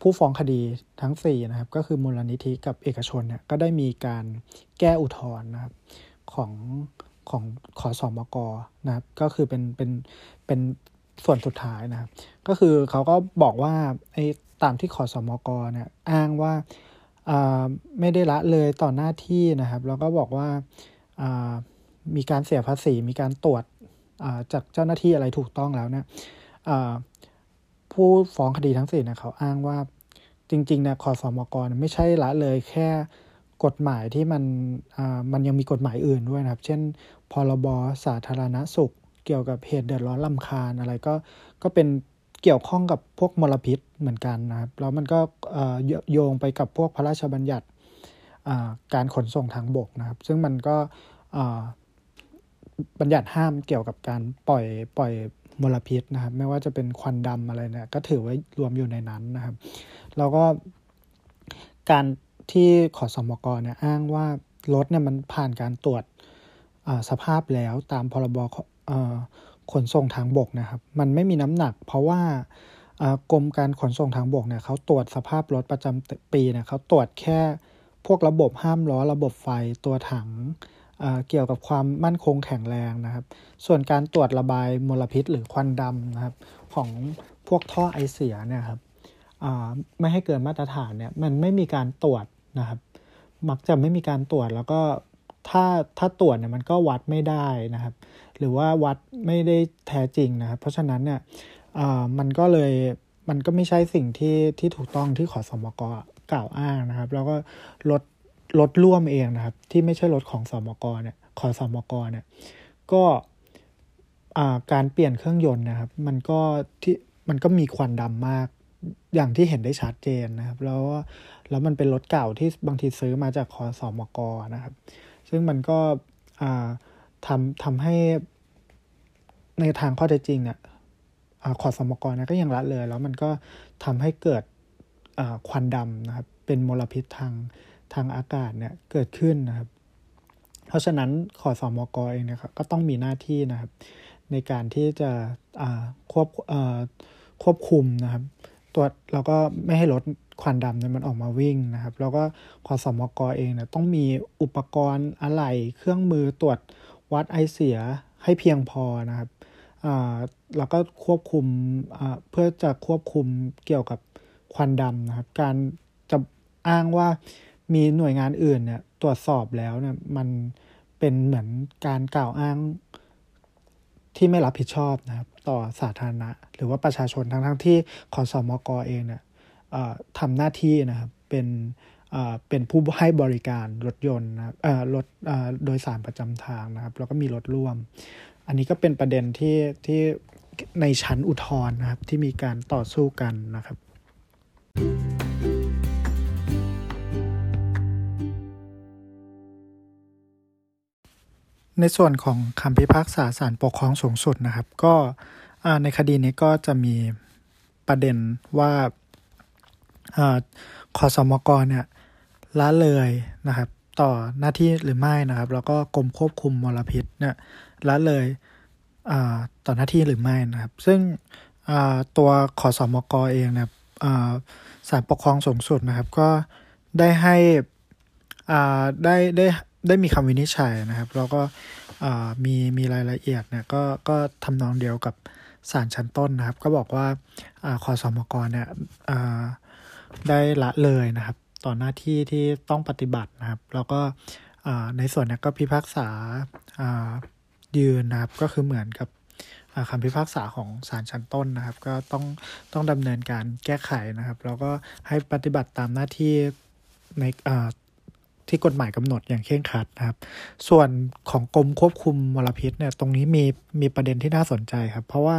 ผู้ฟ้องคดีทั้ง4นะครับก็คือมูลนิธิกับเอกชนเนี่ยก็ได้มีการแก้อุทธรณ์นะครับของของขอสอมกนะครับก็คือเป็นเป็นเป็นส่วนสุดท้ายนะครับ ก็คือเขาก็บอกว่าไอ้ตามที่ขอสอมกเนี่ยอ้างว่าไม่ได้ละเลยต่อหน้าที่นะครับ แล้วก็บอกว่ามีการเสียภาษีมีการตรวจจากเจ้าหน้าที่อะไรถูกต้องแล้วเนี่ย ผู้ฟ้องคดีทั้งสี่นี่ยเขาอ้างว่าจริงๆนี่ยคอสอมกรไม่ใช่ละเลยแค่กฎหมายที่มันมันยังมีกฎหมายอื่นด้วยนะครับ เช่น พรบสาธารณสุข เกี่ยวกับเหตุเดือดร้อนลำคาญอะไรก็ก็เป็นเกี่ยวข้องกับพวกมลพิษเหมือนกันนะครับ แล้วมันก็โยงไปกับพวกพระราชบัญญัติการขนส่งทางบกนะครับ ซึ่งมันก็บัญญัติห้ามเกี่ยวกับการปล่อยปล่อย มลพิษนะครับ ไม่ว่าจะเป็นควันดำอะไรเนี่ยก็ถือว่ารวมอยู่ในนั้นนะครับ แล้วก็การที่ขอสมกเนี่ยอ้างว่ารถเนี่ยมันผ่านการตรวจสภาพแล้วตามพรบขนส่งทางบกนะครับ มันไม่มีน้ำหนัก เพราะว่ากรมการขนส่งทางบกเนี่ยเขาตรวจสภาพรถประจำปีเนี่ยเขาตรวจแค่พวกระบบห้ามล้อระบบไฟตัวถัง เกี่ยวกับความมั่นคงแข็งแรงนะครับ ส่วนการตรวจระบายมลพิษหรือควันดำนะครับ ของพวกท่อไอเสียเนี่ยครับไม่ให้เกินมาตรฐานเนี่ยมันไม่มีการตรวจนะครับ มักจะไม่มีการตรวจแล้วก็ถ้าถ้าตรวจเนี่ยมันก็วัดไม่ได้นะครับ หรือว่าวัดไม่ได้แท้จริงนะครับ เพราะฉะนั้นเนี่ยมันก็เลยมันก็ไม่ใช่สิ่งที่ที่ถูกต้องที่ขอสมกกล่าวอ้างนะครับ แล้วก็ลด รถร่วมเองนะครับ ที่ไม่ใช่รถของสมกเนี่ยขอสมกเนี่ยก็การเปลี่ยนเครื่องยนต์นะครับ มันก็ที่มันก็มีควันดำมากอย่างที่เห็นได้ชัดเจนนะครับ แล้วแล้วมันเป็นรถเก่าที่บางทีซื้อมาจากคอสอมกนะครับ ซึ่งมันก็ทำทำให้ในทางข้อเท็จจริงเนี่ยขอสมกนะก็ยังละเลย แล้วมันก็ทำให้เกิดควันดำนะครับ เป็นมลพิษทาง ทางอากาศเนี่ยเกิดขึ้นนะครับ เพราะฉะนั้นขอสอมกเองเนี่ยก็ต้องมีหน้าที่นะครับ ในการที่จะควบควบคุมนะครับตรวจแล้วก็ไม่ให้รถควันดำเนี่ยมันออกมาวิ่งนะครับ แล้วก็ขอสอมกเองเนี่ยต้องมีอุปกรณ์อะไหล่เครื่องมือตรวจวัดไอเสียให้เพียงพอนะครับแล้วก็ควบคุมเพื่อจะควบคุมเกี่ยวกับควันดำนะครับ การจะอ้างว่า มีหน่วยงานอื่นเนี่ยตรวจสอบแล้วเนี่ยมันเป็นเหมือนการกล่าวอ้างที่ไม่รับผิดชอบนะครับ ต่อสาธารณะ หรือว่าประชาชนทั้งทั้งที่ขอสอมกเองเนี่ยทำหน้าที่นะครับเป็นเป็นผู้ให้บริการรถยนต์นะรถโดยสารประจำทางนะครับ แล้วก็มีรถร่วม อันนี้ก็เป็นประเด็นที่ที่ในชั้นอุทธรณ์นะครับ ที่มีการต่อสู้กันนะครับ ในส่วนของคำพิพากษาศาลปกครองสูงสุดนะครับ ก็ในคดีนี้ก็จะมีประเด็นว่าคอสมกเนี่ยละเลยนะครับ ต่อหน้าที่หรือไม่นะครับ แล้วก็กรมควบคุมมลพิษเนี่ยละเลยต่อหน้าที่หรือไม่นะครับ ซึ่งตัวขอสมกเองนี่ยศาลปกครองสูงสุดนะครับ ก็ได้ให้ได้ได้ ได้มีคำวินิจฉัยนะครับ แล้วก็มีมีรายละเอียดเนี่ยก็ก็ทำนองเดียวกับศาลชั้นต้นนะครับ ก็บอกว่าคอสมกรเนี่ยได้ละเลยนะครับ ต่อหน้าที่ที่ต้องปฏิบัตินะครับ แล้วก็ในส่วนนี้ก็พิพากษายืนนะครับ ก็คือเหมือนกับคำพิพากษาของศาลชั้นต้นนะครับ ก็ต้องต้องดำเนินการแก้ไขนะครับ แล้วก็ให้ปฏิบัติตามหน้าที่ใน ที่กฎหมายกำหนดอย่างเคร่งครัดนะครับ ส่วนของกรมควบคุมมลพิษเนี่ยตรงนี้มีมีประเด็นที่น่าสนใจครับ เพราะว่า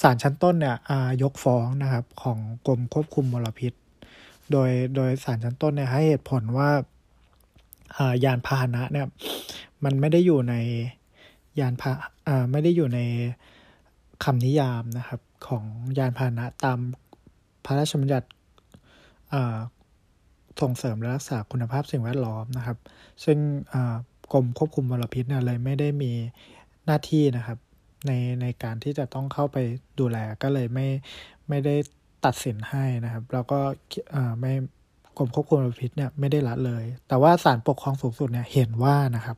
ศาลชั้นต้นเนี่ยยกฟ้องนะครับของกรมควบคุมมลพิษ โดยโดยศาลชั้นต้นเนี่ยให้เหตุผลว่ายานพาหนะเนี่ยมันไม่ได้อยู่ในยานพาไม่ได้อยู่ในคำนิยามนะครับของยานพาหนะตามพระราชบัญญัติ ส่งเสริมและรักษาคุณภาพสิ่งแวดล้อมนะครับ ซึ่งกรมควบคุมมลพิษเนี่ยเลยไม่ได้มีหน้าที่นะครับ ในในการที่จะต้องเข้าไปดูแลก็เลยไม่ไม่ได้ตัดสินให้นะครับ แล้วก็ไม่กรมควบคุมมลพิษเนี่ยไม่ได้ละเลย แต่ว่าศาลปกครองสูงสุดเนี่ยเห็นว่านะครับ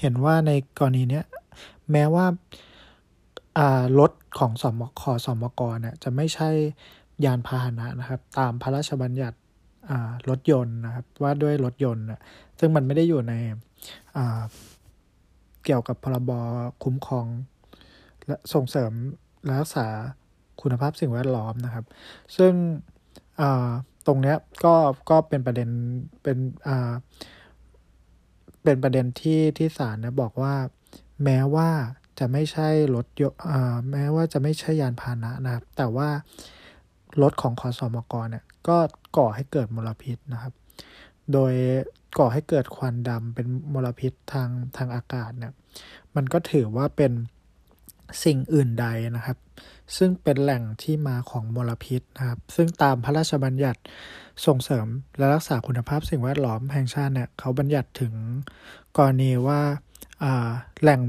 เห็นว่าในกรณีเนี้ยแม้ว่ารถของสมคสมกเนี่ยจะไม่ใช่ยานพาหนะนะครับ ตามพระราชบัญญัติ รถยนต์นะครับว่าด้วยรถยนต์ซึ่งมันไม่ได้อยู่ในเกี่ยวกับพรบคุ้มครอง และส่งเสริมรักษาคุณภาพสิ่งแวดล้อมนะครับ ซึ่งตรงเนี้ยก็ก็เป็นประเด็นเป็นเป็นประเด็นที่ที่ศาลนี่ยบอกว่า แม้ว่าจะไม่ใช่รถยนต์แม้ว่าจะไม่ใช่ยานพาหนะนะครับ แต่ว่ารถของคอสอมกรเนี่ยก็ ก่อให้เกิดมลพิษนะครับ โดยก่อให้เกิดควันดำเป็นมลพิษทางทางอากาศเนี่ย มันก็ถือว่าเป็นสิ่งอื่นใดนะครับ ซึ่งเป็นแหล่งที่มาของมลพิษนะครับ ซึ่งตามพระราชบัญญัติส่งเสริมและรักษาคุณภาพสิ่งแวดล้อมแห่งชาติเนี่ยเขาบัญญัติถึงกรณีว่าแหล่ง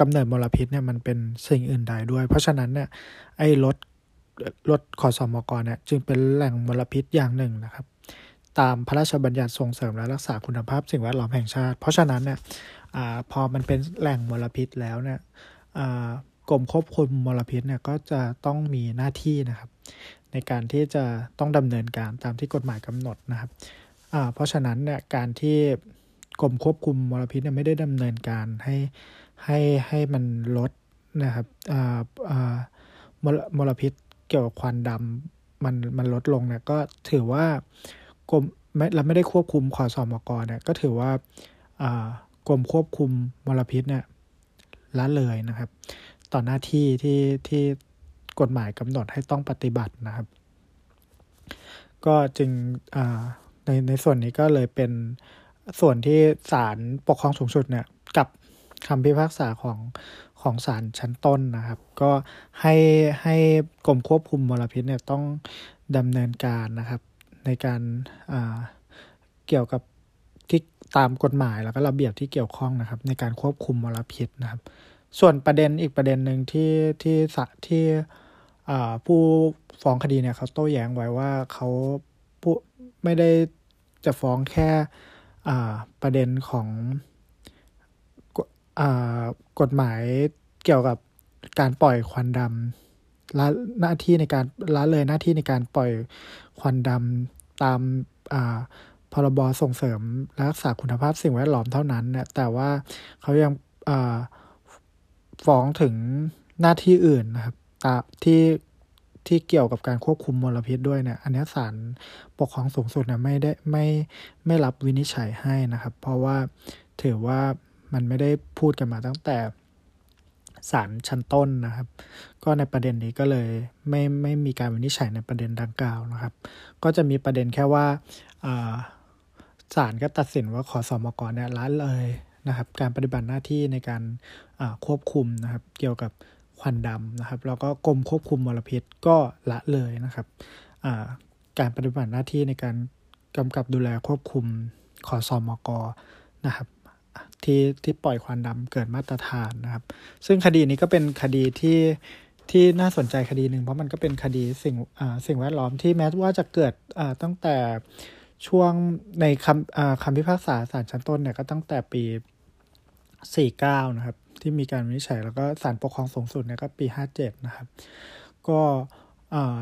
กำเนิดมลพิษเนี่ยมันเป็นสิ่งอื่นใดด้วย เพราะฉะนั้นเนี่ยไอ้รถ รถขอสอมกรเนี่ยจึงเป็นแหล่งมลพิษอย่างหนึ่งนะครับ ตามพระราชบัญญัติส่งเสริมและรักษาคุณภาพสิ่งแวดล้อมแห่งชาติ เพราะฉะนั้นเนี่ยอพอมันเป็นแหล่งมลพิษแล้วเนี่ยกรมควบคุมมลพิษเนี่ยก็จะต้องมีหน้าที่นะครับ ในการที่จะต้องดำเนินการตามที่กฎหมายกำหนดนะครับเพราะฉะนั้นเนี่ยการที่กรมควบคุมมลพิษเนี่ยไม่ได้ดำเนินการให้ให้ให้มันลดนะครับมลมลพิษ เกี่ยวกับควันดำมันมันลดลงเนี่ยก็ถือว่ากรมไม่เราไม่ได้ควบคุมขอสอมกเนี่ยก็ถือว่ากรมควบคุมมลพิษเนี่ยละเลยนะครับ ต่อหน้าที่ที่ที่กฎหมายกำหนดให้ต้องปฏิบัตินะครับ ก็จึงในในส่วนนี้ก็เลยเป็นส่วนที่ศาลปกครองสูงสุดเนี่ยกับคำพิพากษาของ ของศาลชั้นต้นนะครับ ก็ให้ให้กรมควบคุมมลพิษเนี่ยต้องดำเนินการนะครับ ในการเกี่ยวกับที่ตามกฎหมายแล้วก็ระเบียบที่เกี่ยวข้องนะครับ ในการควบคุมมลพิษนะครับ ส่วนประเด็นอีกประเด็นหนึ่งที่ที่สะที่ผู้ฟ้องคดีเนี่ยเขาโต้แย้งไว้ว่าเขาผู้ไม่ได้จะฟ้องแค่ประเด็นของ กฎหมายเกี่ยวกับการปล่อยควันดำละหน้าที่ในการละเลยหน้าที่ในการปล่อยควันดำตามพรบส่งเสริมรักษาคุณภาพสิ่งแวดล้อมเท่านั้นเนี่ยแต่ว่าเขายังฟ้องถึงหน้าที่อื่นนะครับตาที่ที่เกี่ยวกับการควบคุมมลพิษด้วยเนี่ย อันนี้ศาลปกครองสูงสุดเนี่ยไม่ได้ไม่ไม่รับวินิจฉัยให้นะครับ เพราะว่าถือว่า มันไม่ได้พูดกันมาตั้งแต่ศาลชั้นต้นนะครับ ก็ในประเด็นนี้ก็เลยไม่ไม่มีการวินิจฉัยในประเด็นดังกล่าวนะครับ ก็จะมีประเด็นแค่ว่าศาลก็ตัดสินว่าขอสอมกรเนี่ยละเลยนะครับ การปฏิบัติหน้าที่ในการควบคุมนะครับ เกี่ยวกับควันดำนะครับ แล้วก็กรมควบคุมมลพิษก็ละเลยนะครับการปฏิบัติหน้าที่ในการกำกับดูแลควบคุมขอสอมกนะครับ ที่ที่ปล่อยควันดำเกิดมาตรฐานนะครับ ซึ่งคดีนี้ก็เป็นคดีที่ที่น่าสนใจคดีหนึ่งเพราะมันก็เป็นคดีสิ่งสิ่งแวดล้อมที่แม้ว่าจะเกิดตั้งแต่ช่วงในคำคำพิพากษาศาลชั้นต้นเนี่ยก็ตั้งแต่ปี 49 นะครับ ที่มีการวินิจฉัยแล้วก็ศาลปกครองสูงสุดเนี่ยก็ปี 57 นะครับ ก็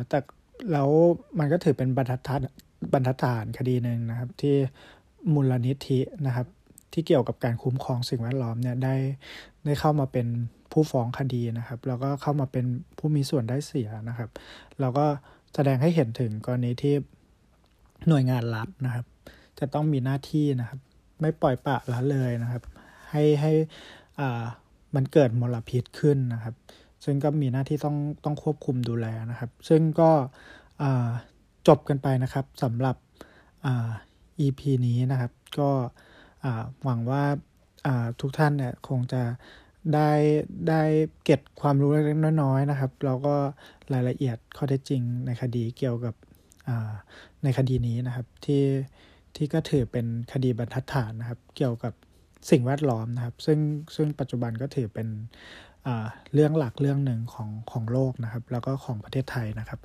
แต่แล้วมันก็ถือเป็นบรรทัดบรรทัดฐานคดีหนึ่งนะครับ ที่มูลนิธินะครับ ที่เกี่ยวกับการคุ้มครองสิ่งแวดล้อมเนี่ยได้ได้เข้ามาเป็นผู้ฟ้องคดีนะครับ แล้วก็เข้ามาเป็นผู้มีส่วนได้เสียนะครับแล้วก็แสดงให้เห็นถึงกรณีที่หน่วยงานรัฐนะครับ จะต้องมีหน้าที่นะครับ ไม่ปล่อยปะละเลยนะครับ ให้ให้อ่ามันเกิดมลพิษขึ้นนะครับ ซึ่งก็มีหน้าที่ต้องต้องควบคุมดูแลนะครับ ซึ่งก็จบกันไปนะครับสำหรับ EP นี้นะครับ ก็ หวังว่าทุกท่านเนี่ยคงจะได้ได้เก็บความรู้เล็กๆน้อยๆนะครับ แล้วก็รายละเอียดข้อเท็จจริงในคดีเกี่ยวกับในคดีนี้นะครับที่ที่ก็ถือเป็นคดีบรรทัดฐานนะครับ เกี่ยวกับสิ่งแวดล้อมนะครับ ซึ่งซึ่งปัจจุบันก็ถือเป็นเรื่องหลักเรื่องหนึ่งของของโลกนะครับ แล้วก็ของประเทศไทยนะครับ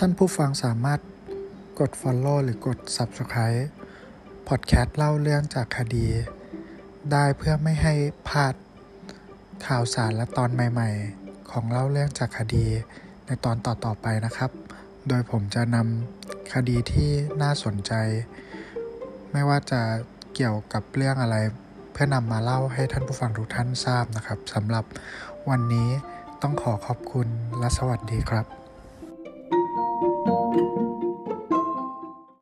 ท่านผู้ฟังสามารถกด Follow หรือกด Subscribe พอดแคสต์เล่าเรื่องจากคดี ได้เพื่อไม่ให้พลาดข่าวสารและตอนใหม่ ๆ ของเล่าเรื่องจากคดีในตอนต่อๆไปนะครับ โดยผมจะนำคดีที่น่าสนใจ ไม่ว่าจะเกี่ยวกับเรื่องอะไร เพื่อนำมาเล่าให้ท่านผู้ฟังทุกท่านทราบนะครับสำหรับวันนี้ต้องขอขอบคุณและสวัสดีครับ